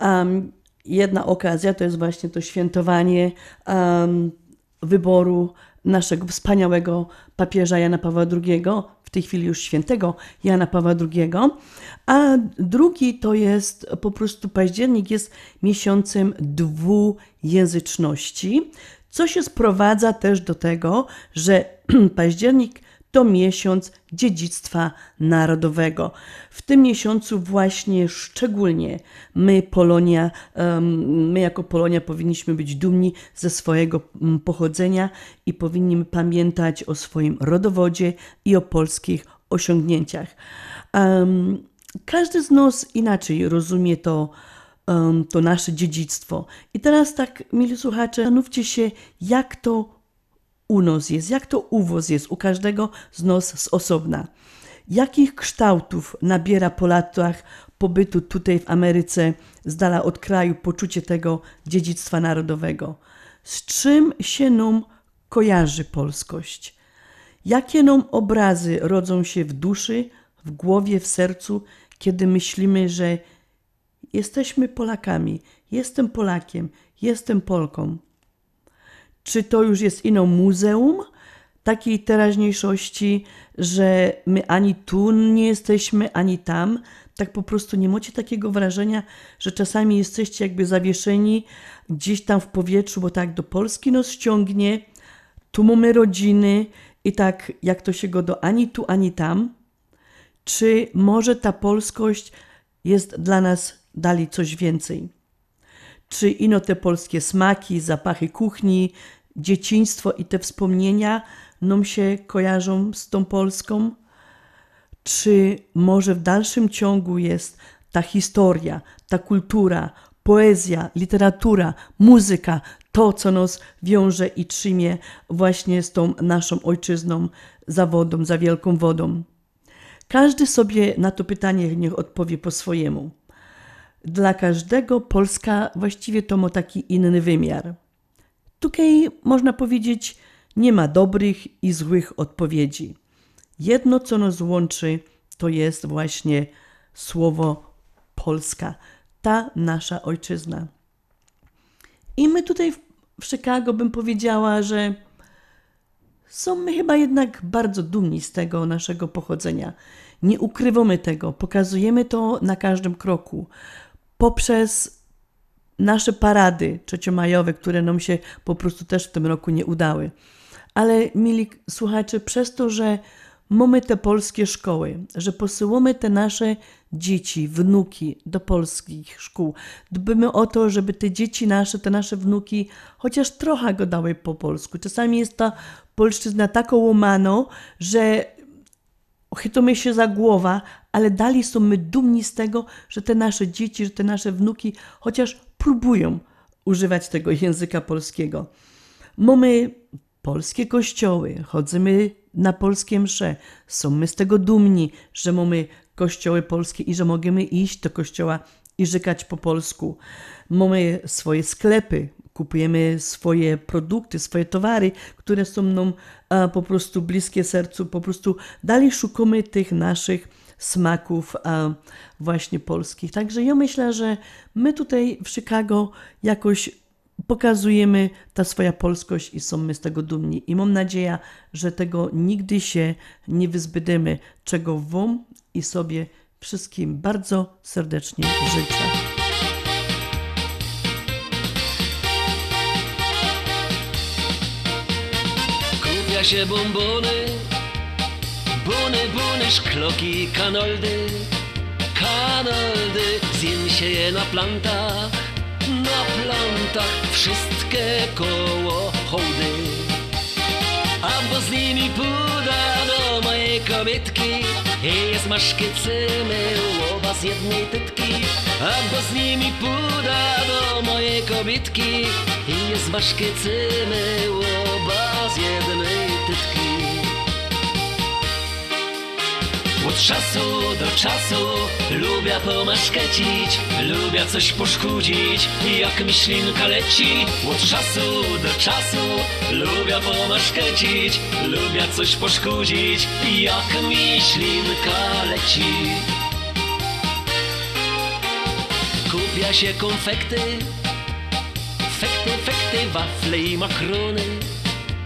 Um, jedna okazja to jest właśnie to świętowanie um, wyboru naszego wspaniałego papieża Jana Pawła II, w tej chwili już świętego Jana Pawła II, a drugi to jest po prostu październik jest miesiącem dwujęzyczności, co się sprowadza też do tego, że *clears throat* październik to miesiąc dziedzictwa narodowego. W tym miesiącu właśnie szczególnie my, Polonia, my jako Polonia powinniśmy być dumni ze swojego mm, pochodzenia i powinniśmy pamiętać o swoim rodowodzie i o polskich osiągnięciach. Każdy z nas inaczej rozumie to, um, to nasze dziedzictwo. I teraz tak, mili słuchacze, zastanówcie się, jak to u nas jest, jak to u was jest, u każdego z nas z osobna. Jakich kształtów nabiera po latach pobytu tutaj w Ameryce, z dala od kraju, poczucie tego dziedzictwa narodowego? Z czym się nam kojarzy polskość? Jakie nam obrazy rodzą się w duszy, w głowie, w sercu, kiedy myślimy, że jesteśmy Polakami, jestem Polakiem, jestem Polką? Czy to już jest ino muzeum takiej teraźniejszości, że my ani tu nie jesteśmy, ani tam? Tak po prostu nie macie takiego wrażenia, że czasami jesteście jakby zawieszeni gdzieś tam w powietrzu, bo tak do Polski nas ściągnie, tu mamy rodziny i tak jak to się go do ani tu, ani tam? Czy może ta polskość jest dla nas dali coś więcej? Czy ino te polskie smaki, zapachy kuchni, dzieciństwo i te wspomnienia nam się kojarzą z tą Polską? Czy może w dalszym ciągu jest ta historia, ta kultura, poezja, literatura, muzyka, to, co nas wiąże i trzymie właśnie z tą naszą ojczyzną, za wodą, za wielką wodą? Każdy sobie na to pytanie niech odpowie po swojemu. Dla każdego Polska właściwie to ma taki inny wymiar. Tutaj można powiedzieć, nie ma dobrych i złych odpowiedzi. Jedno, co nas łączy, to jest właśnie słowo Polska, ta nasza ojczyzna. I my tutaj w, Chicago bym powiedziała, że są my chyba jednak bardzo dumni z tego naszego pochodzenia. Nie ukrywamy tego, pokazujemy to na każdym kroku. Poprzez nasze parady trzeciomajowe, które nam się po prostu też w tym roku nie udały. Ale mili słuchacze, przez to, że mamy te polskie szkoły, że posyłamy te nasze dzieci, wnuki do polskich szkół, dbamy o to, żeby te dzieci nasze, te nasze wnuki chociaż trochę go dały po polsku. Czasami jest ta polszczyzna taką łamaną, że chytamy się za głowa, ale dalej są my dumni z tego, że te nasze dzieci, że te nasze wnuki chociaż próbują używać tego języka polskiego. Mamy polskie kościoły, chodzimy na polskie msze, są my z tego dumni, że mamy kościoły polskie i że możemy iść do kościoła i rzekać po polsku. Mamy swoje sklepy, kupujemy swoje produkty, swoje towary, które są nam a, po prostu bliskie sercu, po prostu dalej szukamy tych naszych smaków a, właśnie polskich. Także ja myślę, że my tutaj w Chicago jakoś pokazujemy ta swoja polskość i są my z tego dumni. I mam nadzieję, że tego nigdy się nie wyzbydymy, czego Wam i sobie wszystkim bardzo serdecznie życzę. Się bombony, bony, bony, szkloki, kanoldy, kanoldy, zjem się je na plantach, na plantach, wszystkie koło hołdy. Albo z nimi puda do mojej kobietki i jest maszkicymy łoba z jednej tytki. Albo z nimi puda do mojej kobietki i jest maszkicymy łoba z jednej Od czasu do czasu. Lubię pomaszkecić, lubię coś poszkudzić, jak myślinka leci. Od czasu do czasu. Lubię pomaszkecić, lubię coś poszkudzić, jak myślinka leci. Kupia się konfekty, fekty, fekty, wafle i makrony,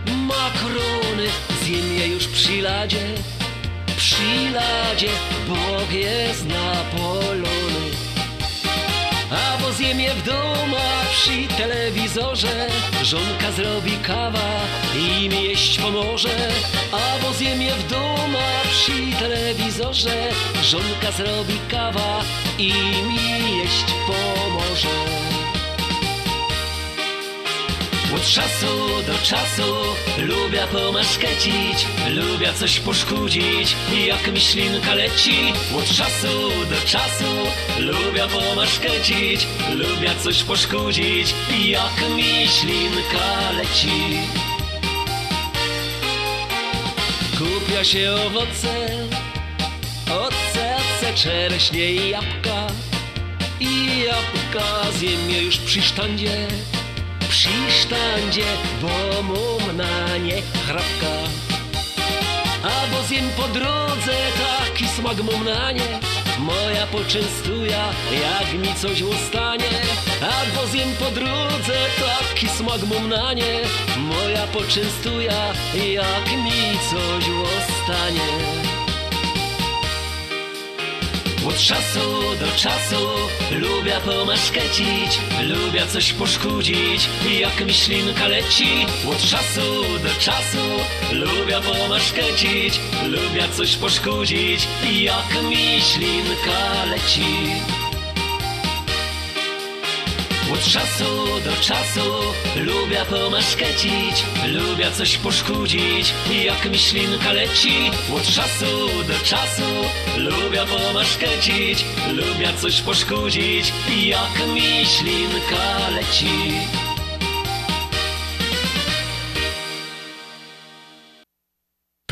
makrony, zjem je już przy ladzie przy ladzie Bóg jest napolony A bo zjem je w domu przy telewizorze Żonka zrobi kawa i mi jeść pomoże. A bo zjem je w domu przy telewizorze Żonka zrobi kawa i mi jeść pomoże od czasu do czasu lubię pomaszkecić, lubię coś poszkudzić, jak myślinka leci. Od czasu do czasu lubię pomaszkecić, lubię coś poszkudzić, jak myślinka leci. pojawia się owoce, oce, oce, czereśnie i jabłka. I jabłka zjem je już przy sztandzie, przy sztandzie, bo mam na nie chrapka. Albo zjem po drodze, taki smak mam na nie, moja poczęstuja, jak mi coś ustanie. Albo zjem po drodze, taki smak mam na nie, moja poczęstuja, jak mi coś ustanie. Od czasu do czasu lubię pomaszkecić, lubię coś poszkudzić, jak mi ślinka leci. Od czasu do czasu lubię pomaszkecić, lubię coś poszkudzić, jak mi ślinka leci. Od czasu do czasu lubię pomaszkecić, lubię coś poszkudzić, jak mi ślinka leci. Od czasu do czasu lubię pomaszkecić, lubię coś poszkudzić, jak mi ślinka leci.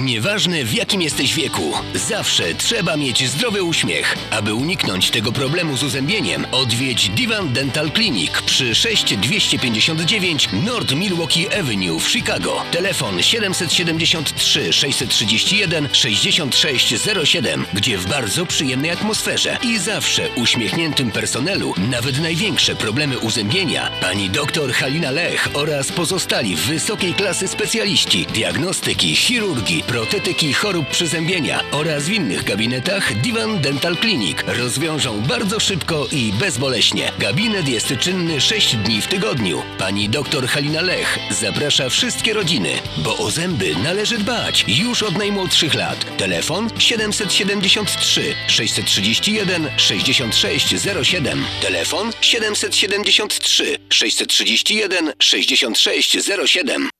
Nieważne w jakim jesteś wieku, zawsze trzeba mieć zdrowy uśmiech. Aby uniknąć tego problemu z uzębieniem, odwiedź Divan Dental Clinic przy 6259 North Milwaukee Avenue w Chicago. Telefon 773 631 6607, gdzie w bardzo przyjemnej atmosferze i zawsze uśmiechniętym personelu nawet największe problemy uzębienia pani dr Halina Lech oraz pozostali wysokiej klasy specjaliści diagnostyki, chirurgii, protetyki chorób przyzębienia oraz w innych gabinetach Divan Dental Clinic rozwiążą bardzo szybko i bezboleśnie. Gabinet jest czynny 6 dni w tygodniu. Pani dr Halina Lech zaprasza wszystkie rodziny, bo o zęby należy dbać już od najmłodszych lat. Telefon 773 631 6607. Telefon 773 631 6607.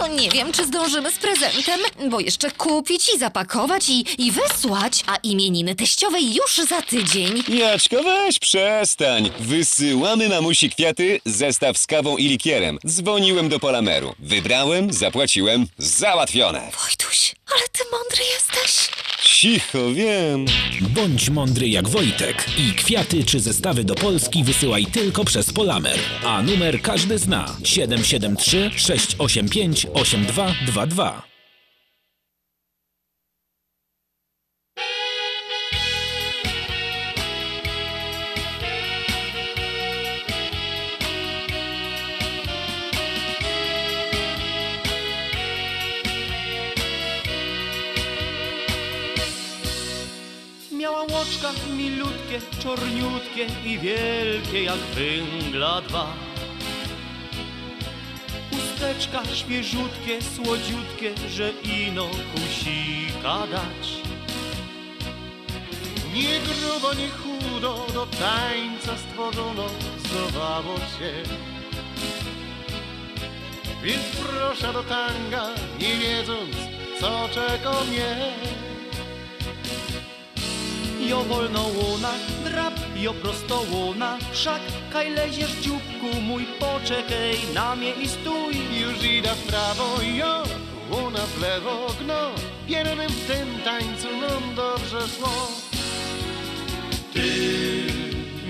No nie wiem, czy zdążymy z prezentem, bo jeszcze kupić i zapakować i, i wysłać, a imieniny teściowej już za tydzień. Jaczko, weź przestań. Wysyłamy mamusi kwiaty, zestaw z kawą i likierem. Dzwoniłem do Polameru. Wybrałem, zapłaciłem, załatwione. Wojtuś, ale ty mądry jesteś. Cicho, wiem. Bądź mądry jak Wojtek i kwiaty czy zestawy do Polski wysyłaj tylko przez Polamer. A numer każdy zna 773 685 8222. Łoczka milutkie, czorniutkie i wielkie jak węgla dwa. Usteczka świeżutkie, słodziutkie, że ino kusika dać. Nie grubo, nie chudo, do tańca stworzono, zdowało się. Więc proszę do tanga, nie wiedząc, co czeka mnie. Jo wolno łona, drap, jo prosto łona, wszak kaj leziesz dzióbku mój, poczekaj na mnie i stój. Już idę w prawo, jo, łona w lewo, gno. Pieronem w tym tańcu nam dobrze szło. Ty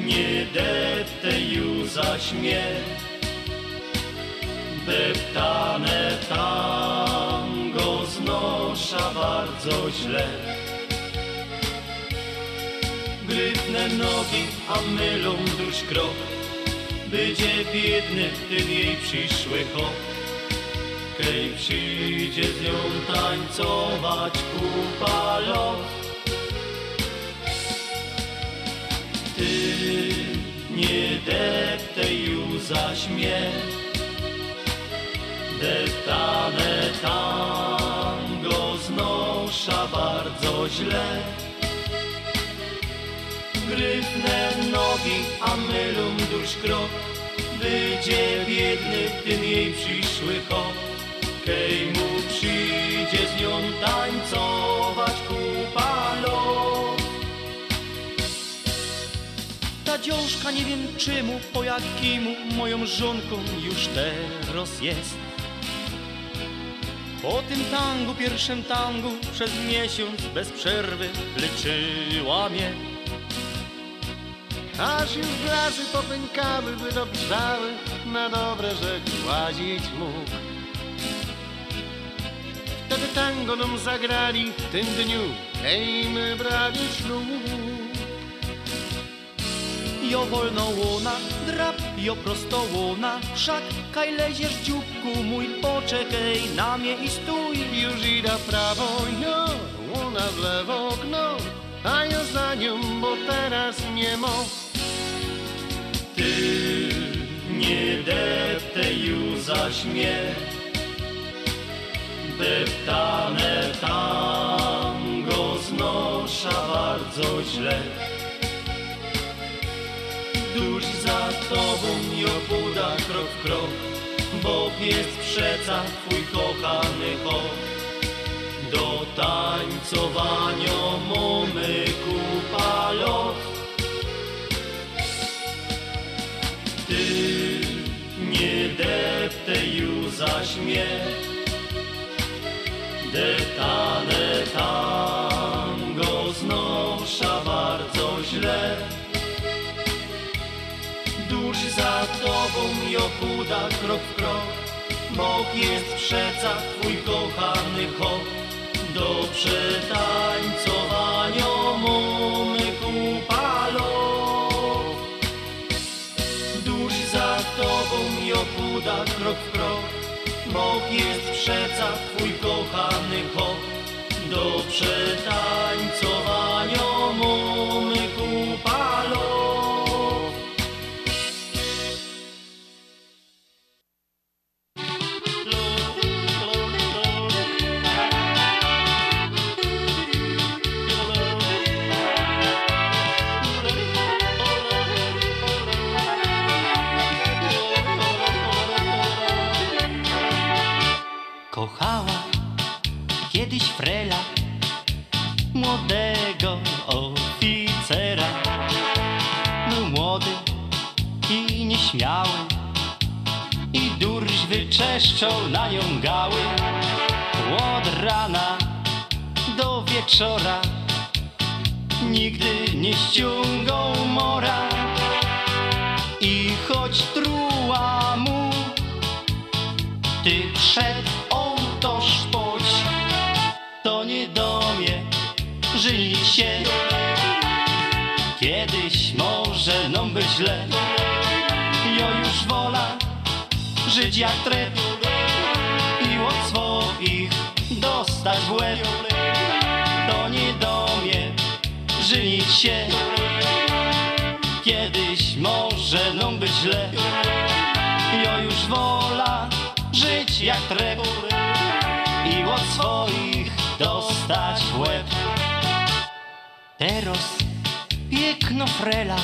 nie deptaj już zaś mnie, deptane tango znosza bardzo źle. Gryfne nogi, a mylą dusz krok, będzie biedny ten jej przyszły hop. Kej przyjdzie z nią tańcować kupa lot. Ty nie deptaj już zaś mnie, deptane tango znosza bardzo źle. Gryfne nogi, a mylą dusz krok, będzie biedny ten jej przyszły hop. Kej mu przyjdzie z nią tańcować kupa. Ta dziążka nie wiem czemu, po jakimu moją żonką już teraz jest. Po tym tangu, pierwszym tangu, przez miesiąc bez przerwy leczyła mnie. Aż już blazy popękały, wydobrzdały, na dobre rzecz łazić mógł. Wtedy tango nam zagrali w tym dniu, hej, my brali ślub. Jo wolno łona, drap, jo prosto łona, wszak kaj leziesz dzióbku mój, poczekaj na mnie i stój. Już idę w prawo, jo, łona w lewo, gno, a ja za nią, bo teraz nie mo. Ty nie deptaj już zaś mnie, deptane tango znosza bardzo źle. Dusz za tobą i obuda krok w krok, bo jest przeca twój kochany chod. Do tańcowania mamy kupa Ty nie deptaj już mnie, deptane tango znosza bardzo źle. Dusz za tobą i okuda krok w krok, Bóg jest przeca twój kochany chod. Do przetańcowania i okuda krok w krok, Bóg jest przeca twój kochany chod. Do przetańcowania mamy kupa frela, młodego oficera. Był młody i nieśmiały i durś wyczeszczał na nią gały. Od rana do wieczora nigdy nie ściągał mora i choć truła mu ty przed źle, jo już wola żyć jak trep i od swoich dostać w łeb. To nie do mnie żyć się. Kiedyś może nam być źle, jo już wola żyć jak trep i od swoich dostać w łeb. Teraz piękno frela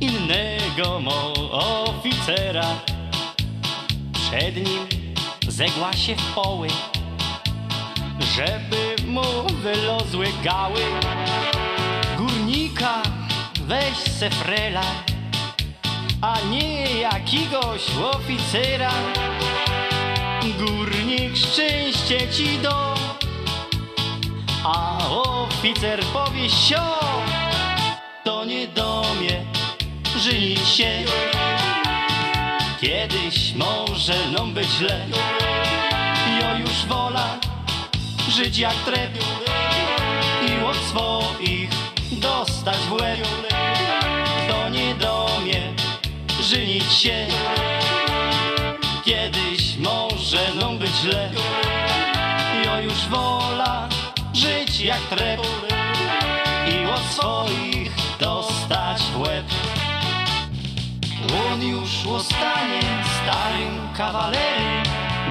innego mo oficera. Przed nim zegła się w poły, żeby mu wylozły gały. weź se frela, a nie jakiegoś oficera. Górnik szczęście ci do, a oficer powie sio, to nie do żyć się. Kiedyś może nam być źle, jo już wola żyć jak trep i od swoich dostać w łeb. To nie do mnie żyć się. Kiedyś może nam być źle, jo już wola żyć jak trep i od swoich dostać w łeb. Już zostanie starym kawalerem,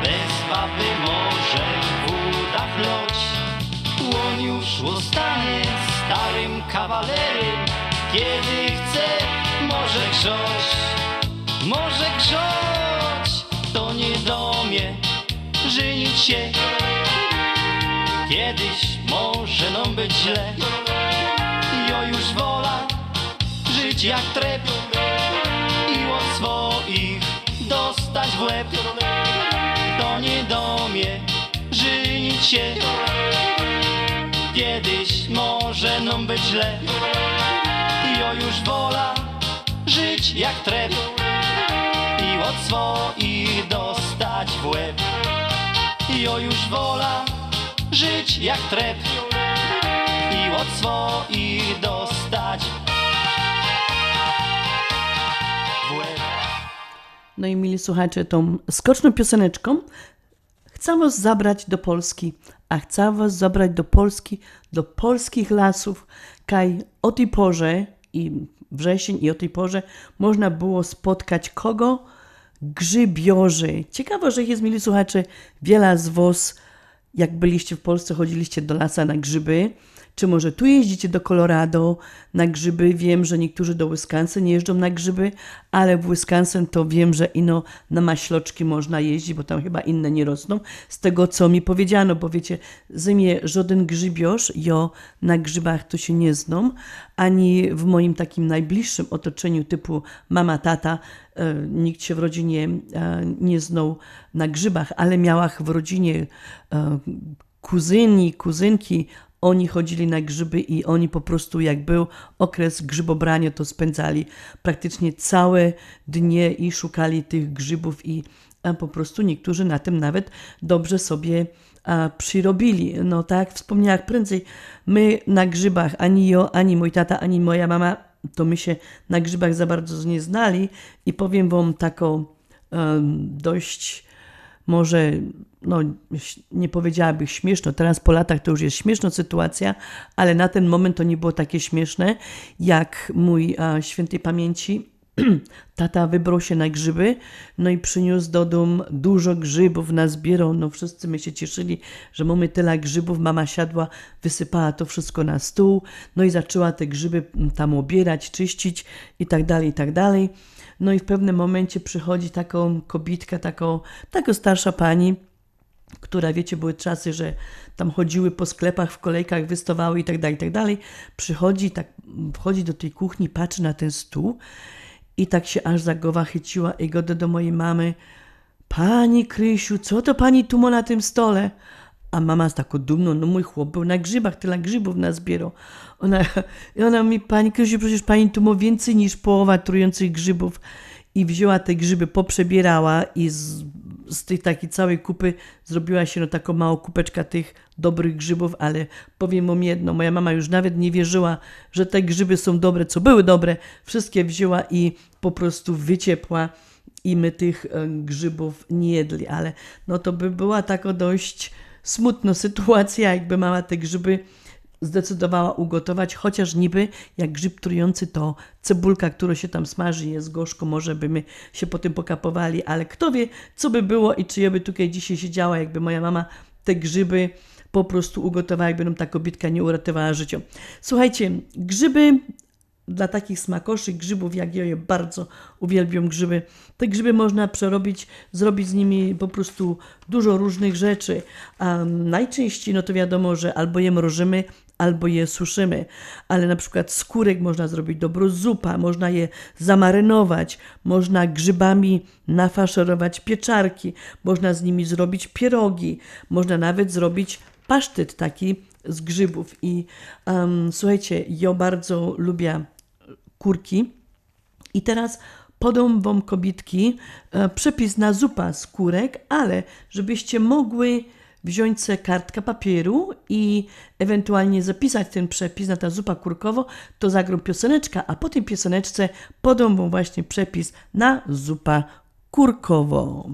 bez baby może w udach loć. On już zostanie starym kawalerem, kiedy chce może grzoć, może grzoć. To nie do mnie żyć się, kiedyś może nam być źle. Jo już wola żyć jak trep od swoich dostać w łeb. To nie do mnie żyć się, kiedyś może nam być źle. Jo już wola żyć jak trep i od swoich dostać w łeb. Jo już wola żyć jak trep i od swoich dostać No i mili słuchacze, tą skoczną pioseneczką chcę was zabrać do Polski, a chcę was zabrać do Polski, do polskich lasów, kaj o tej porze i wrzesień i o tej porze można było spotkać kogo? Grzybiorzy. Ciekawe, że jest, mili słuchacze, wiele z was, jak byliście w Polsce, chodziliście do lasa na grzyby, czy może tu jeździcie do Colorado na grzyby? Wiem, że niektórzy do Wisconsin jeżdżą na grzyby, ale w Wisconsin to wiem, że ino na maśloczki można jeździć, bo tam chyba inne nie rosną. Z tego, co mi powiedziano, bo wiecie, zymie żaden grzybiorz, jo na grzybach to się nie zną, ani w moim takim najbliższym otoczeniu typu mama, tata, e, nikt się w rodzinie e, nie znał na grzybach, ale miałach w rodzinie e, kuzyni, kuzynki, oni chodzili na grzyby i oni po prostu, jak był okres grzybobrania, to spędzali praktycznie całe dnie i szukali tych grzybów i po prostu niektórzy na tym nawet dobrze sobie a, przyrobili. No tak wspomniałam prędzej, my na grzybach, ani jo, ani mój tata, ani moja mama, to my się na grzybach za bardzo nie znali i powiem wam taką em, dość może, no nie powiedziałabym śmieszno, teraz po latach to już jest śmieszna sytuacja, ale na ten moment to nie było takie śmieszne, jak mój a, świętej pamięci. *clears throat* Tata wybrał się na grzyby, no i przyniósł do domu dużo grzybów, nazbierał, no wszyscy my się cieszyli, że mamy tyle grzybów, mama siadła, wysypała to wszystko na stół, no i zaczęła te grzyby tam obierać, czyścić i tak dalej, i tak dalej. No i w pewnym momencie przychodzi taką kobitka, taką, taka starsza pani, która, wiecie, były czasy, że tam chodziły po sklepach, w kolejkach, wystawały i tak dalej, i tak dalej. Przychodzi, tak wchodzi do tej kuchni, patrzy na ten stół i tak się aż za głowa chyciła i godę do mojej mamy. Pani Krysiu, co to pani tu ma na tym stole? A mama z taką dumną, no mój chłop był na grzybach, tyle grzybów nazbierał. Ona, I ona mi, pani Krysiu, przecież pani tu ma więcej niż połowa trujących grzybów. I wzięła te grzyby, poprzebierała i z, z tej takiej całej kupy zrobiła się no taką małą kupeczka tych dobrych grzybów, ale powiem wam jedno, moja mama już nawet nie wierzyła, że te grzyby są dobre, co były dobre. Wszystkie wzięła i po prostu wyciepła i my tych e, grzybów nie jedli, ale no to by była taka dość smutna sytuacja, jakby mama te grzyby zdecydowała ugotować, chociaż niby jak grzyb trujący to cebulka, która się tam smaży, jest gorzko, może by my się po tym pokapowali, ale kto wie, co by było i czy ja by tutaj dzisiaj siedziała, jakby moja mama te grzyby po prostu ugotowała, jakby nam ta kobietka nie uratowała życia. Słuchajcie, grzyby dla takich smakoszy grzybów jak ja, ja bardzo uwielbiam grzyby. Te grzyby można przerobić, zrobić z nimi po prostu dużo różnych rzeczy. A najczęściej, no to wiadomo, że albo je mrożymy, albo je suszymy. Ale na przykład skórek można zrobić dobrą zupa, można je zamarynować, można grzybami nafaszerować pieczarki, można z nimi zrobić pierogi, można nawet zrobić pasztet taki z grzybów. I um, słuchajcie, ja bardzo lubię kurki. I teraz podam wam kobitki e, przepis na zupa z kurek, ale żebyście mogły wziąć sobie kartkę papieru i ewentualnie zapisać ten przepis na ta zupa kurkowo, to zagram pioseneczka, a po tej pioseneczce podam wam właśnie przepis na zupa kurkowo.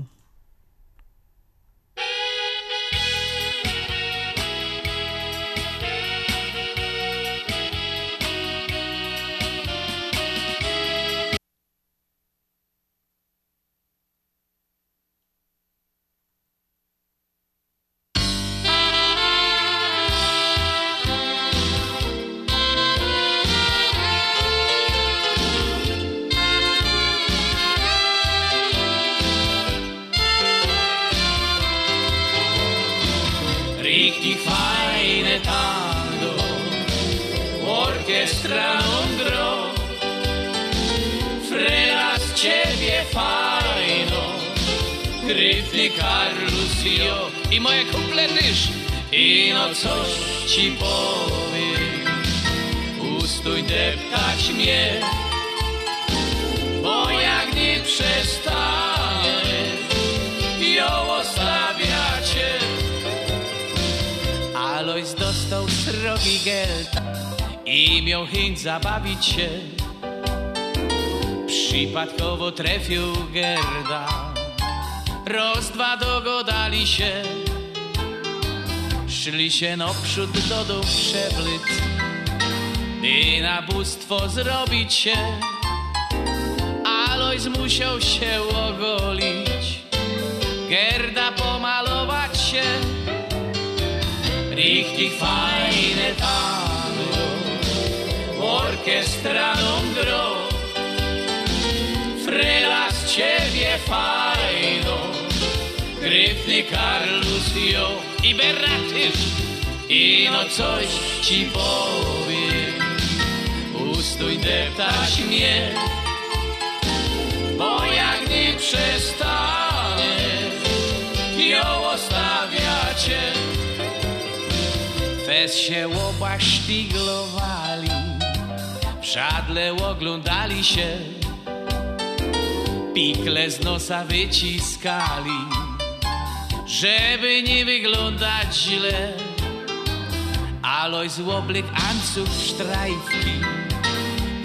I miał chęć zabawić się. Przypadkowo trafił Gerda, roz dwa dogodali się. Szli się naprzód do domu przeblyt i na bóstwo zrobić się. Alois musiał się ogolić, Gerda pomalować się. Richtig fajne orkiestra gro. Frela z ciebie fajno, gryfny Carlusio i Beratysz. I no coś ci powiem, ustój deptać mnie, bo jak nie przestaniesz, ją ostawiacie. Fez się oba szpiglowali, w szadle oglądali się, pikle z nosa wyciskali, żeby nie wyglądać źle. Alois oblik anców sztrajfki,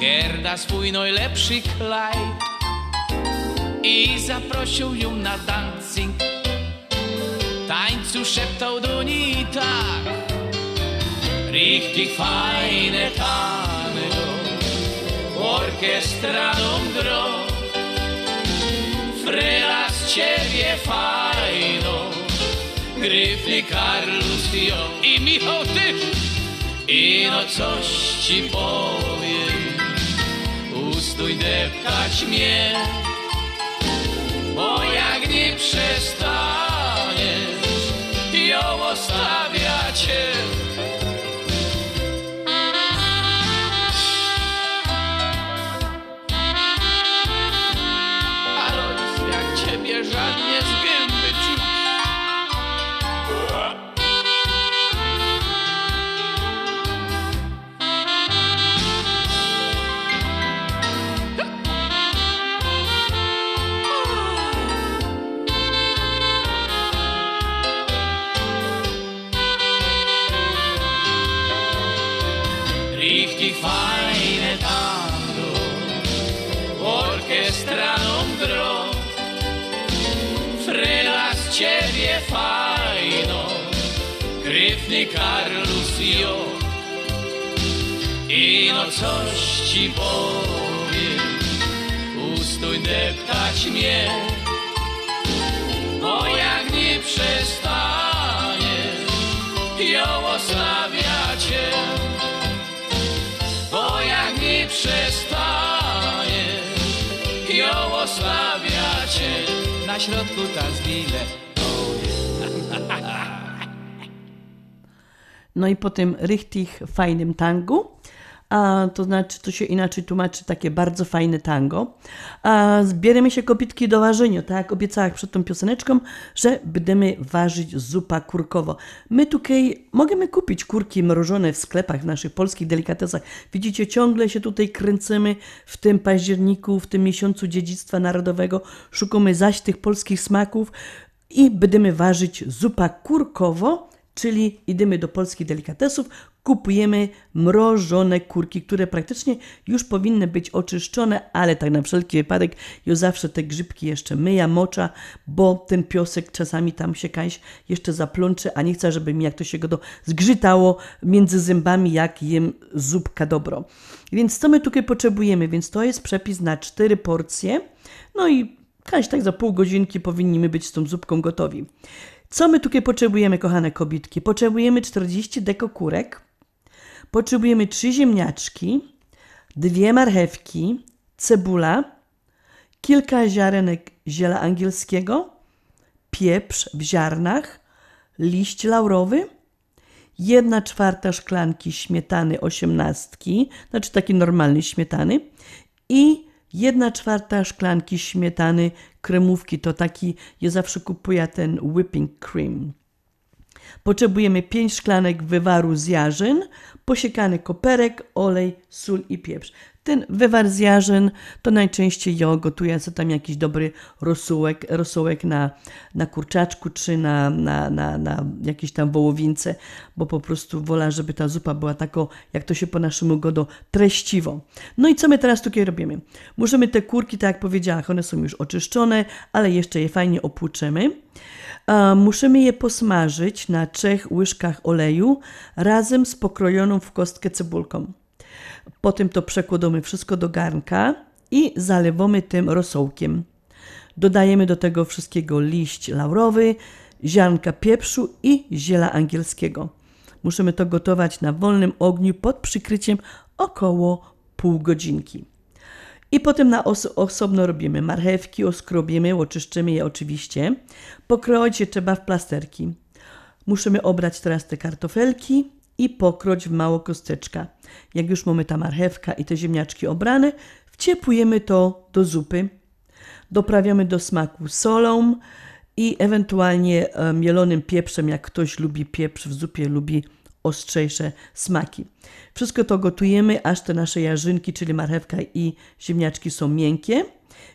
Gerda swój najlepszy klaj i zaprosił ją na dancing. Tańcu szeptał do niej tak. Richtig fajne tango, orkiestra gro. Frela z ciebie fajno, gryfny Carlusio i Michał też. I no coś ci powiem, ustój deptać mnie, bo jak nie przestaniesz, ją coś ci powiem, ustój deptać mnie, bo jak nie przestaniesz, ją ostawiacie. Bo jak nie przestanie ją osłabiacie na środku ta. No i po tym richtig fajnym tangu, a to znaczy, to się inaczej tłumaczy, takie bardzo fajne tango, a zbieramy się kopitki do ważenia, tak obiecałam przed tą pioseneczką, że będziemy ważyć zupa kurkowo. My tutaj możemy kupić kurki mrożone w sklepach, w naszych polskich delikatesach. Widzicie, ciągle się tutaj kręcimy w tym październiku, w tym miesiącu dziedzictwa narodowego, szukamy zaś tych polskich smaków i będziemy ważyć zupa kurkowo, czyli idziemy do polskich delikatesów, kupujemy mrożone kurki, które praktycznie już powinny być oczyszczone, ale tak na wszelki wypadek już zawsze te grzybki jeszcze myja, mocza, bo ten piosek czasami tam się kaś jeszcze zaplącze, a nie chcę, żeby mi jak to się go do zgrzytało między zębami, jak jem zupka dobro. Więc co my tutaj potrzebujemy? Więc to jest przepis na cztery porcje, no i kaś tak za pół godzinki powinniśmy być z tą zupką gotowi. Co my tutaj potrzebujemy, kochane kobitki? Potrzebujemy 40 deko kurek, potrzebujemy 3 ziemniaczki, dwie marchewki, cebula, kilka ziarenek ziela angielskiego, pieprz w ziarnach, liść laurowy, jedna czwarta szklanki śmietany osiemnastki, znaczy takiej normalnej śmietany i jedna czwarta szklanki śmietany kremówki, to taki, ja zawsze kupuję ten whipping cream. Potrzebujemy 5 szklanek wywaru z jarzyn, posiekany koperek, olej, sól i pieprz. Ten wywar z jarzyn to najczęściej ja gotuję sobie tam jakiś dobry rosołek, rosołek na, na kurczaczku czy na, na, na, na tam wołowince, bo po prostu wolę, żeby ta zupa była taką, jak to się po naszemu godo, treściwo. No i co my teraz tutaj robimy? Możemy te kurki, tak jak powiedziałam, one są już oczyszczone, ale jeszcze je fajnie opłuczemy. Musimy je posmażyć na trzech łyżkach oleju razem z pokrojoną w kostkę cebulką. Potem to przekładamy wszystko do garnka i zalewamy tym rosołkiem. Dodajemy do tego wszystkiego liść laurowy, ziarnka pieprzu i ziela angielskiego. Musimy to gotować na wolnym ogniu pod przykryciem około pół godzinki. I potem na os osobno robimy marchewki, oskrobimy, oczyszczymy je oczywiście. Pokroić je trzeba w plasterki. Musimy obrać teraz te kartofelki i pokroć w mało kosteczka. Jak już mamy ta marchewka i te ziemniaczki obrane, wciepujemy to do zupy. Doprawiamy do smaku solą i ewentualnie mielonym pieprzem, jak ktoś lubi pieprz w zupie, lubi ostrzejsze smaki. Wszystko to gotujemy, aż te nasze jarzynki, czyli marchewka i ziemniaczki są miękkie.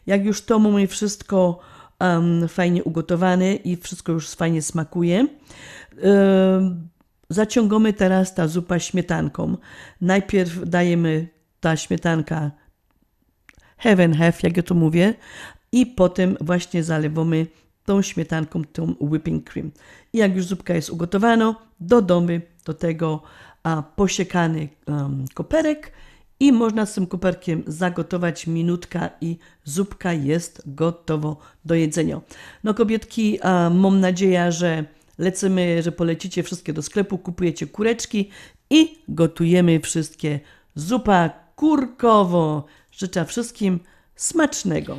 Jak już to mamy wszystko um, fajnie ugotowane i wszystko już fajnie smakuje, zaciągamy teraz ta zupa śmietanką. Najpierw dajemy ta śmietanka heaven have, jak ja to mówię, i potem właśnie zalewamy tą śmietanką, tą whipping cream. I jak już zupka jest ugotowana, dodamy do tego a, posiekany um, koperek i można z tym koperkiem zagotować minutka i zupka jest gotowa do jedzenia. No kobietki, a, mam nadzieję, że lecimy, że polecicie wszystkie do sklepu, kupujecie kureczki i gotujemy wszystkie zupa kurkowo. Życzę wszystkim smacznego.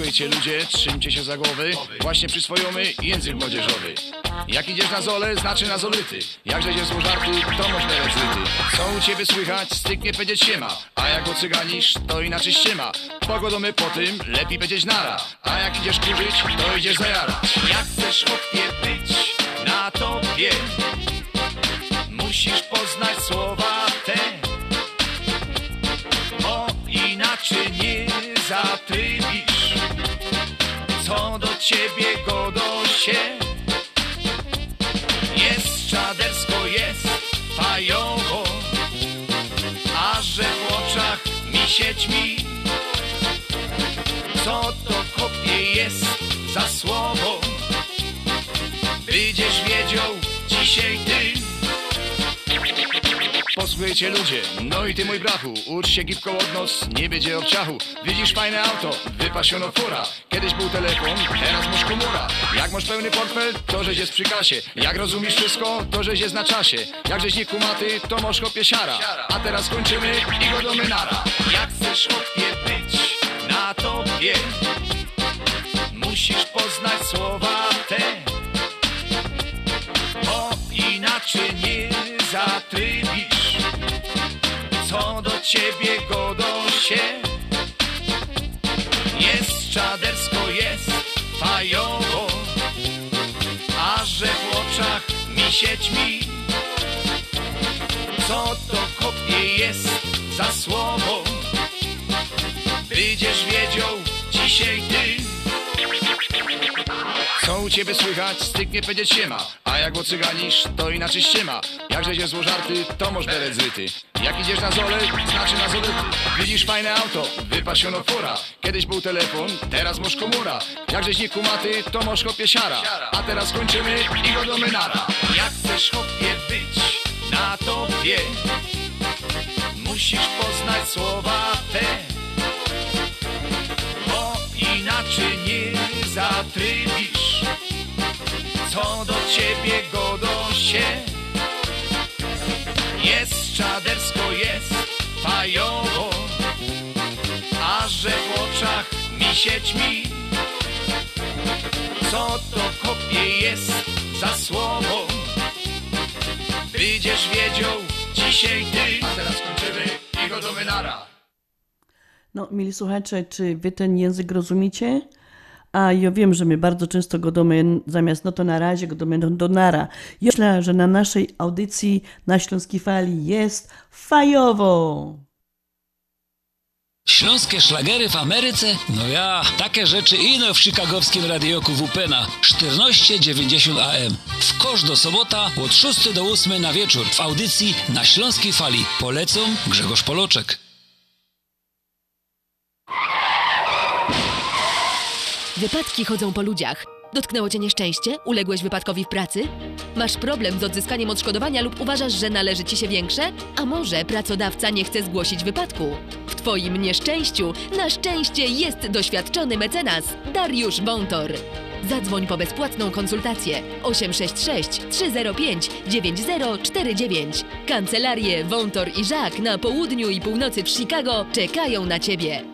Posłuchajcie ludzie, trzymcie się za głowy. Właśnie przyswojony język młodzieżowy. Jak idziesz na zole, znaczy na zolyty Jakże idziesz z żartu, to można zryty Co u ciebie słychać, styknie powiedzieć siema A jak ocyganisz, to inaczej ściema. Pogodomy po tym, lepiej powiedzieć nara. A jak idziesz kurzyć, to idziesz zajarać Jak chcesz chłopie być na tobie Musisz poznać słowa ciebie godo się Jest czadersko, jest fajowo A że w oczach mi się ćmi Co to kopie jest za słowo Słuchajcie ludzie, no i ty mój brachu Ucz się gipką od nos, nie będzie obciachu. Widzisz fajne auto, wypasiono fura. Kiedyś był telefon, teraz masz komura. Jak masz pełny portfel, to żeś jest przy kasie. Jak rozumiesz wszystko, to żeś jest na czasie. Jak żeś nie kumaty, to masz chopie siara. A teraz kończymy i go do menara. Jak chcesz chopie być na tobie Musisz poznać słowa te. Bo inaczej nie do ciebie godą się. Jest czadersko, jest fajowo A że w oczach mi się ćmi. Co to kopie jest za słowo? Będziesz wiedział dzisiaj ty co u ciebie słychać? Styknie powiedzieć się ma A jak ocyganisz, to inaczej się ma Jakże się zło żarty, to masz beret zryty. Jak idziesz na zole, znaczy na zolety Widzisz fajne auto, wypasiono fura. Kiedyś był telefon, teraz masz komura. Jakżeś nie kumaty, to masz chopie siara. A teraz kończymy i go do Jak chcesz chopie być na tobie Musisz poznać słowa te Co do ciebie godą się Jest czadersko, jest fajowo. A że w oczach mi się ćmi Co to kopie jest za słowo? Będziesz wiedział dzisiaj ty. A teraz kończymy i go do menara No, mili słuchacze, czy wy ten język rozumiecie? A ja wiem, że my bardzo często godamy zamiast no to na razie, godamy do, do nara. Ja myślę, że na naszej audycji na Śląskiej Fali jest fajowo. Śląskie szlagery w Ameryce? No ja, takie rzeczy ino w chicagowskim radioku WPNA 1490 AM. W kosz do sobota od 6 do 8 na wieczór w audycji na Śląskiej Fali. Polecą Grzegorz Poloczek. Wypadki chodzą po ludziach. Dotknęło cię nieszczęście? Uległeś wypadkowi w pracy? Masz problem z odzyskaniem odszkodowania lub uważasz, że należy ci się większe? A może pracodawca nie chce zgłosić wypadku? W twoim nieszczęściu na szczęście jest doświadczony mecenas Dariusz Wątor. Zadzwoń po bezpłatną konsultację 866 305 9049. Kancelarie Wątor i Żak na południu i północy w Chicago czekają na ciebie.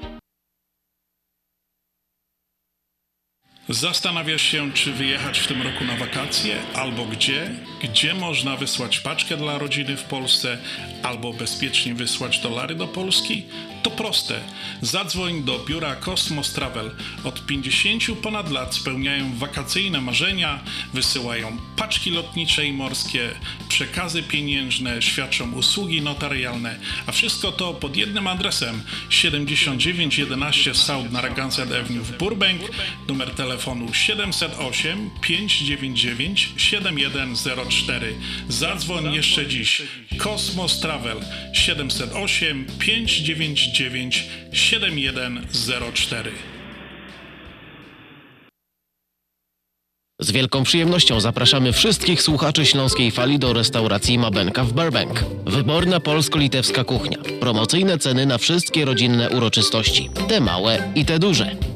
Zastanawiasz się, czy wyjechać w tym roku na wakacje, albo gdzie? Gdzie można wysłać paczkę dla rodziny w Polsce, albo bezpiecznie wysłać dolary do Polski? To proste. Zadzwoń do biura Cosmos Travel. Od 50 ponad lat spełniają wakacyjne marzenia, wysyłają paczki lotnicze i morskie, przekazy pieniężne, świadczą usługi notarialne, a wszystko to pod jednym adresem 7911 South Narragansett Avenue w Burbank, numer telefonu 708 599 7104. Zadzwoń jeszcze dziś. Kosmos Travel 708 599 7104. Z wielką przyjemnością zapraszamy wszystkich słuchaczy Śląskiej Fali do restauracji Mabenka w Burbank. Wyborna polsko-litewska kuchnia. Promocyjne ceny na wszystkie rodzinne uroczystości. Te małe i te duże.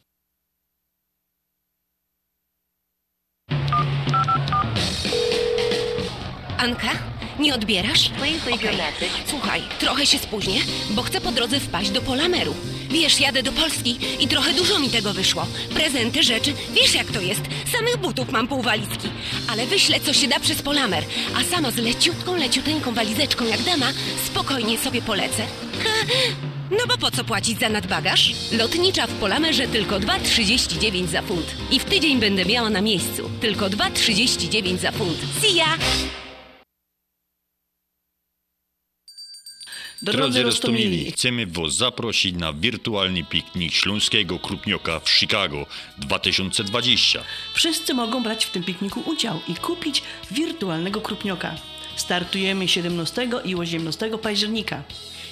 Anka, nie odbierasz? Okej. Słuchaj, trochę się spóźnię, bo chcę po drodze wpaść do Polameru. Wiesz, jadę do Polski i trochę dużo mi tego wyszło. Prezenty, rzeczy, wiesz jak to jest. Samych butów mam pół walizki. Ale wyślę, co się da przez Polamer. A sama z leciutką, leciuteńką walizeczką jak dama, spokojnie sobie polecę. Ha, no bo po co płacić za nadbagaż? Lotnicza w Polamerze tylko 2,39 za funt. I w tydzień będę miała na miejscu. Tylko 2,39 za funt. See ya! Drodzy Rostomili, chcemy Was zaprosić na wirtualny piknik Śląskiego Krupnioka w Chicago 2020. Wszyscy mogą brać w tym pikniku udział i kupić wirtualnego krupnioka. Startujemy 17 i 18 października.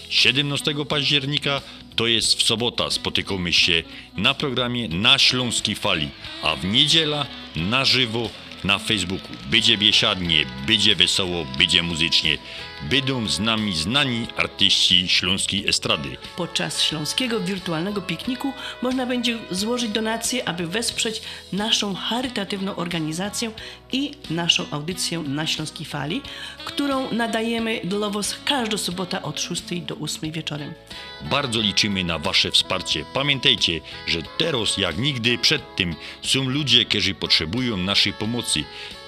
17 października to jest w sobota. Spotykamy się na programie na Śląskiej Fali, a w niedziela na żywo na Facebooku. Będzie biesiadnie, będzie wesoło, będzie muzycznie. Będą z nami znani artyści śląskiej estrady. Podczas śląskiego wirtualnego pikniku można będzie złożyć donacje, aby wesprzeć naszą charytatywną organizację i naszą audycję na Śląskiej Fali, którą nadajemy Was każdą sobotę od 6 do 8 wieczorem. Bardzo liczymy na Wasze wsparcie. Pamiętajcie, że teraz jak nigdy przedtem są ludzie, którzy potrzebują naszej pomocy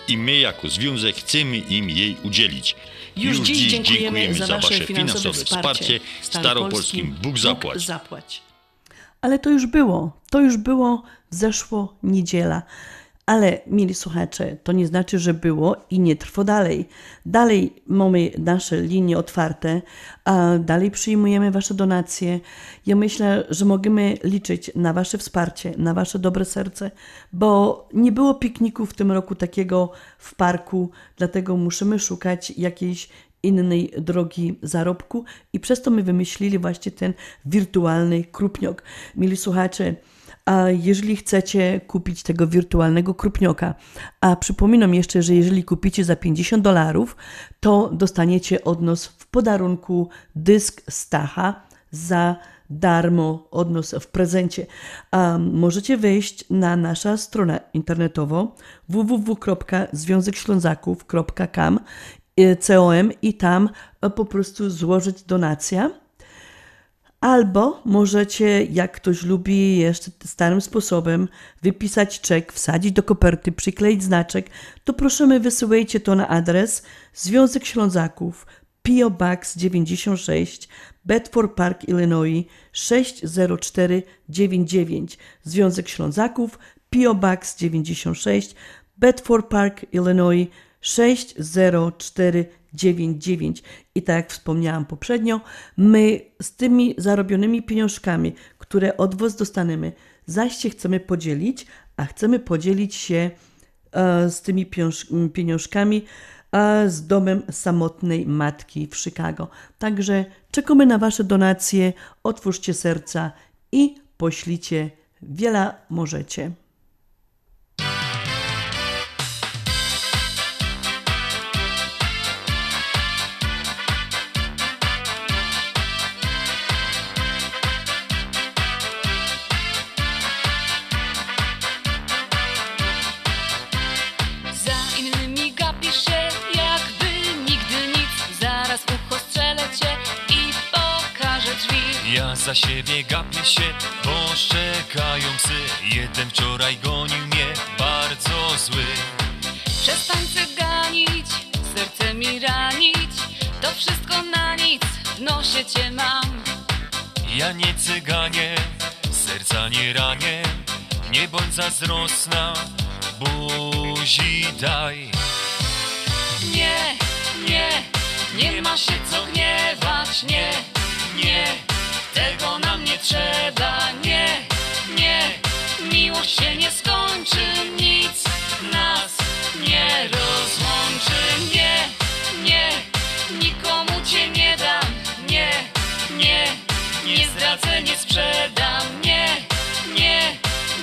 i my jako związek chcemy im jej udzielić. Już, dziś dziękujemy, za, Wasze finansowe wsparcie. Staropolskim Bóg zapłać. Bóg zapłać. Ale to już było. To już było zeszło niedziela. Ale, mieli słuchacze, to nie znaczy, że było i nie trwa dalej. Dalej mamy nasze linie otwarte, a dalej przyjmujemy Wasze donacje. Ja myślę, że możemy liczyć na Wasze wsparcie, na Wasze dobre serce, bo nie było pikniku w tym roku takiego w parku, dlatego musimy szukać jakiejś innej drogi zarobku i przez to my wymyślili właśnie ten wirtualny krupniok. Mieli słuchacze, a jeżeli chcecie kupić tego wirtualnego krupnioka, a przypominam jeszcze, że jeżeli kupicie za 50 dolarów, to dostaniecie od nas w podarunku dysk Stacha za darmo od nas w prezencie. Um, możecie wejść na naszą stronę internetową www.związekślązaków.com com i tam po prostu złożyć donację. Albo możecie, jak ktoś lubi jeszcze starym sposobem, wypisać czek, wsadzić do koperty, przykleić znaczek, to prosimy wysyłajcie to na adres Związek Ślązaków, PO Box 96, Bedford Park, Illinois 60499. Związek Ślązaków, PO Box 96, Bedford Park, Illinois 60499. I tak jak wspomniałam poprzednio, my z tymi zarobionymi pieniążkami, które od Was dostaniemy, zaś się chcemy podzielić, a chcemy podzielić się e, z tymi pieniążkami e, z domem samotnej matki w Chicago. Także czekamy na Wasze donacje, otwórzcie serca i poślicie wiele możecie. Za siebie gapię się, bo szczekają psy Jeden wczoraj gonił mnie, bardzo zły Przestań cyganić, serce mi ranić. To wszystko na nic, w nosie cię mam. Ja nie cyganie, serca nie ranię Nie bądź zazdrosna, buzi daj Nie, nie, nie ma się co gniewać. Nie, nie, tego nam nie trzeba. Nie, nie, miłość się nie skończy. Nic nas nie rozłączy. Nie, nie, nikomu cię nie dam. Nie, nie, nie zdradzę, nie sprzedam. Nie, nie,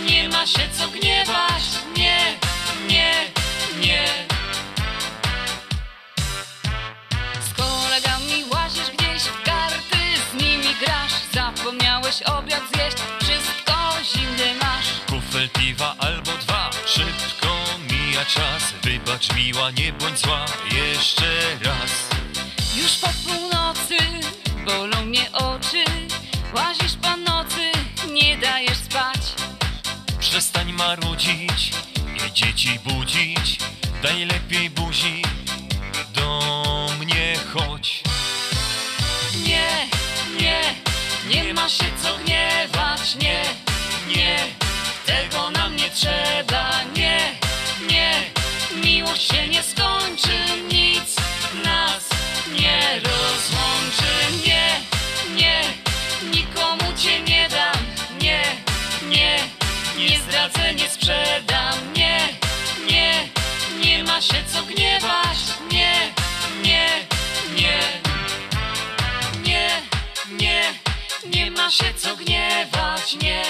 nie ma się co gniewać. Nie, nie, czas Wybacz miła, nie bądź zła, jeszcze raz Już po północy bolą mnie oczy. Łazisz po nocy, nie dajesz spać. Przestań marudzić i dzieci budzić Daj lepiej buzi, do mnie chodź Nie, nie, nie ma się co gniewać. Nie, nie, tego nam nie trzeba. Nie, nie, się co gniewać. Nie, nie, nie, nie, nie, nie ma się co gniewać. Nie,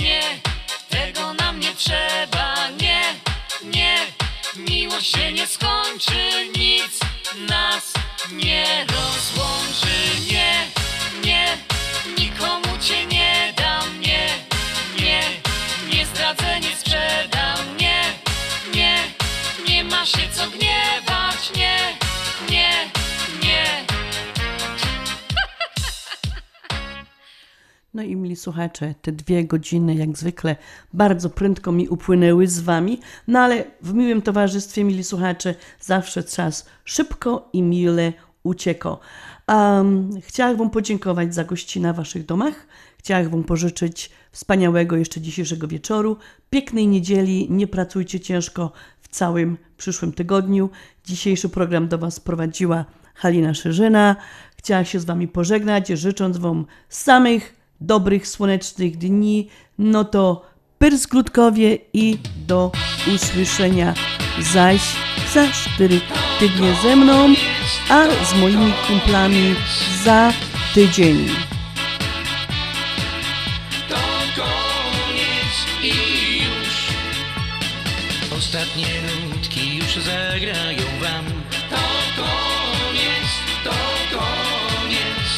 nie, tego nam nie trzeba. Nie, nie, miłość się nie skończy. Nic nas nie rozłączy. Nie, nie, nikomu cię nie No i mili słuchacze, te dwie godziny jak zwykle bardzo prędko mi upłynęły z wami, no ale w miłym towarzystwie, mili słuchacze, zawsze czas szybko i mile ucieka. Um, wam podziękować za gościnę w waszych domach, chciałam wam pożyczyć wspaniałego jeszcze dzisiejszego wieczoru, pięknej niedzieli, nie pracujcie ciężko w całym przyszłym tygodniu. Dzisiejszy program do was prowadziła Halina Szerzyna. Chciała się z wami pożegnać, życząc wam samych dobrych, słonecznych dni. No to pyrs Grudkowie i do usłyszenia zaś za cztery tygodnie ze mną, a z moimi kumplami za tydzień. Ostatnie nutki już zagrają wam To koniec, to koniec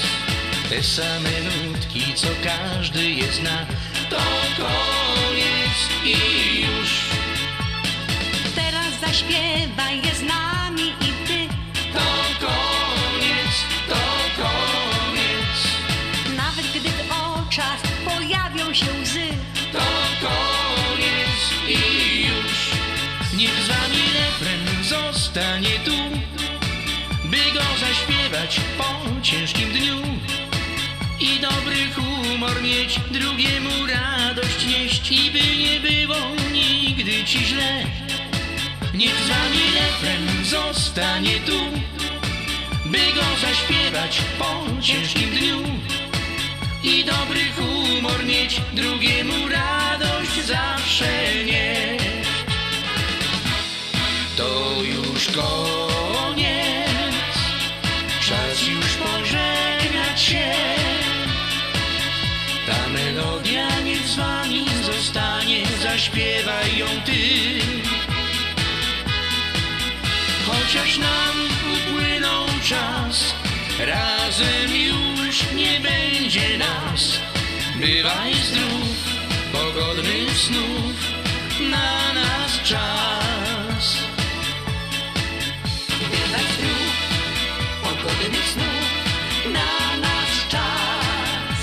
Te same Drugiemu radość nieść I by nie było nigdy ci źle. Niech z wami refren zostanie tu By go zaśpiewać po ciężkim dniu. I dobry humor mieć, drugiemu radość zawsze nieść. To już koniec, czas, razem już nie będzie nas. Bywaj zdrów, pogodnych snów, na nas czas. Bywaj zdrów, pogodnych snów, na nas czas.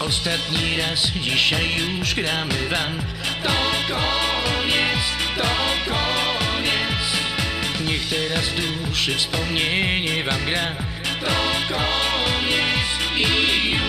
Ostatni raz dzisiaj już gramy wam. To koniec, to koniec. Teraz duszy wspomnienie wam gra. To koniec i już.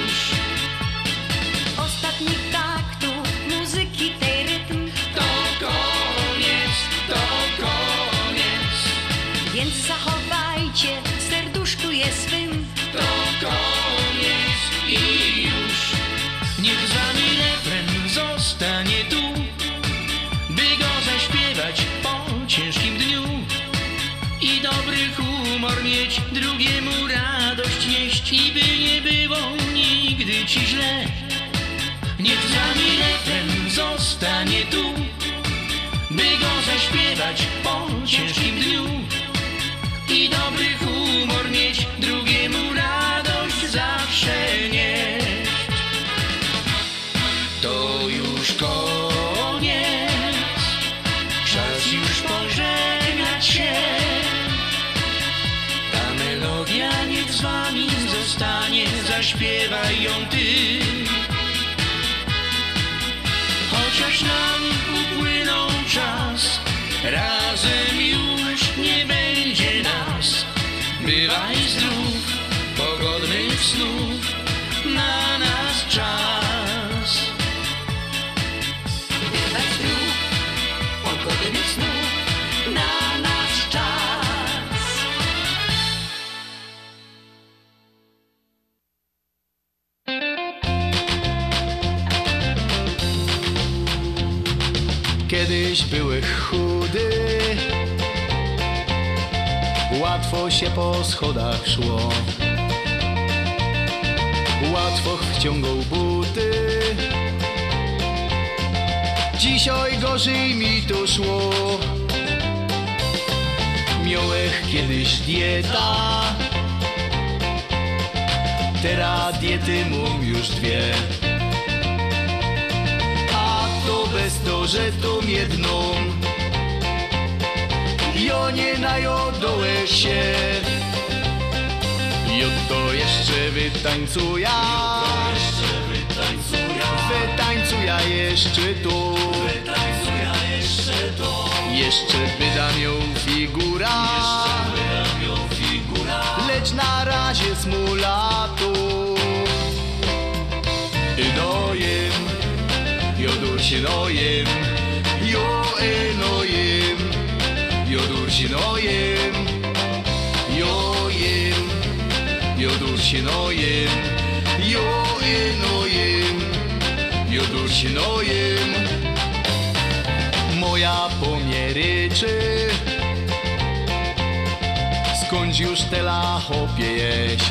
Niech z refren zostanie tu, by go zaśpiewać po ciężkim dniu. I dobry humor mieć, kiedyś były chudy. Łatwo się po schodach szło. Łatwo wciągał buty. Dzisiaj gorzej mi to szło. Miałech kiedyś dieta. Teraz diety mam już dwie Bez to, że tą jedną Jo nie najodołek się. Jo to jeszcze wytańcuja Wytańcuja jeszcze tu. Jeszcze wydam ją figura. Lecz na razie smulatu Nojem Się nojem Jojem Jodur się nojem Jo enojem Jodur się nojem Moja pomieryczy Skądś już te lachopie jeść?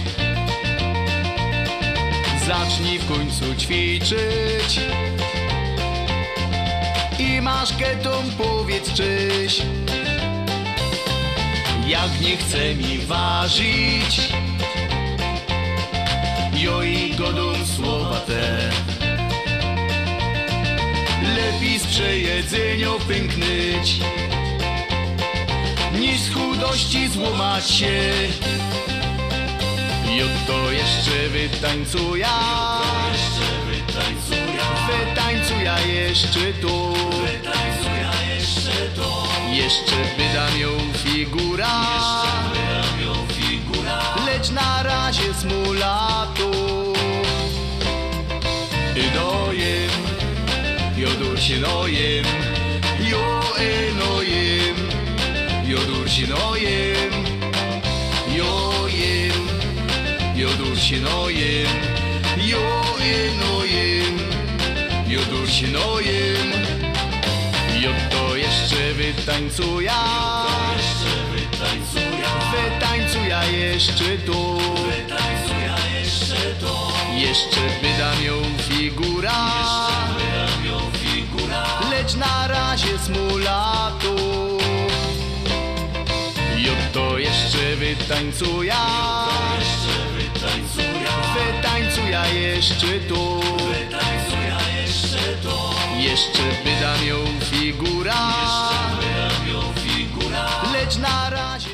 Zacznij w końcu ćwiczyć masz ketą powiedz czyś. Jak nie chce mi ważyć. Jo i godą słowa te. Lepiej z przejedzenia pęknyć Niż z chudości złamać się. Jo to jeszcze wytańcuja Wytańcuja jeszcze tu. Jeszcze wydam ją figura. Lecz na razie smulatu Nojem Jodur się nojem Jo enojem Jodur się nojem Jojem Jodur się nojem Jo Jodur się nojem Jo to jeszcze wytańcuja Wytańcuja jeszcze tu Jeszcze wydam ją figura. Lecz na razie smulatu Jo to jeszcze wytańcuja Wytańcuja jeszcze tu jeszcze wydam ją figura. Lecz na razie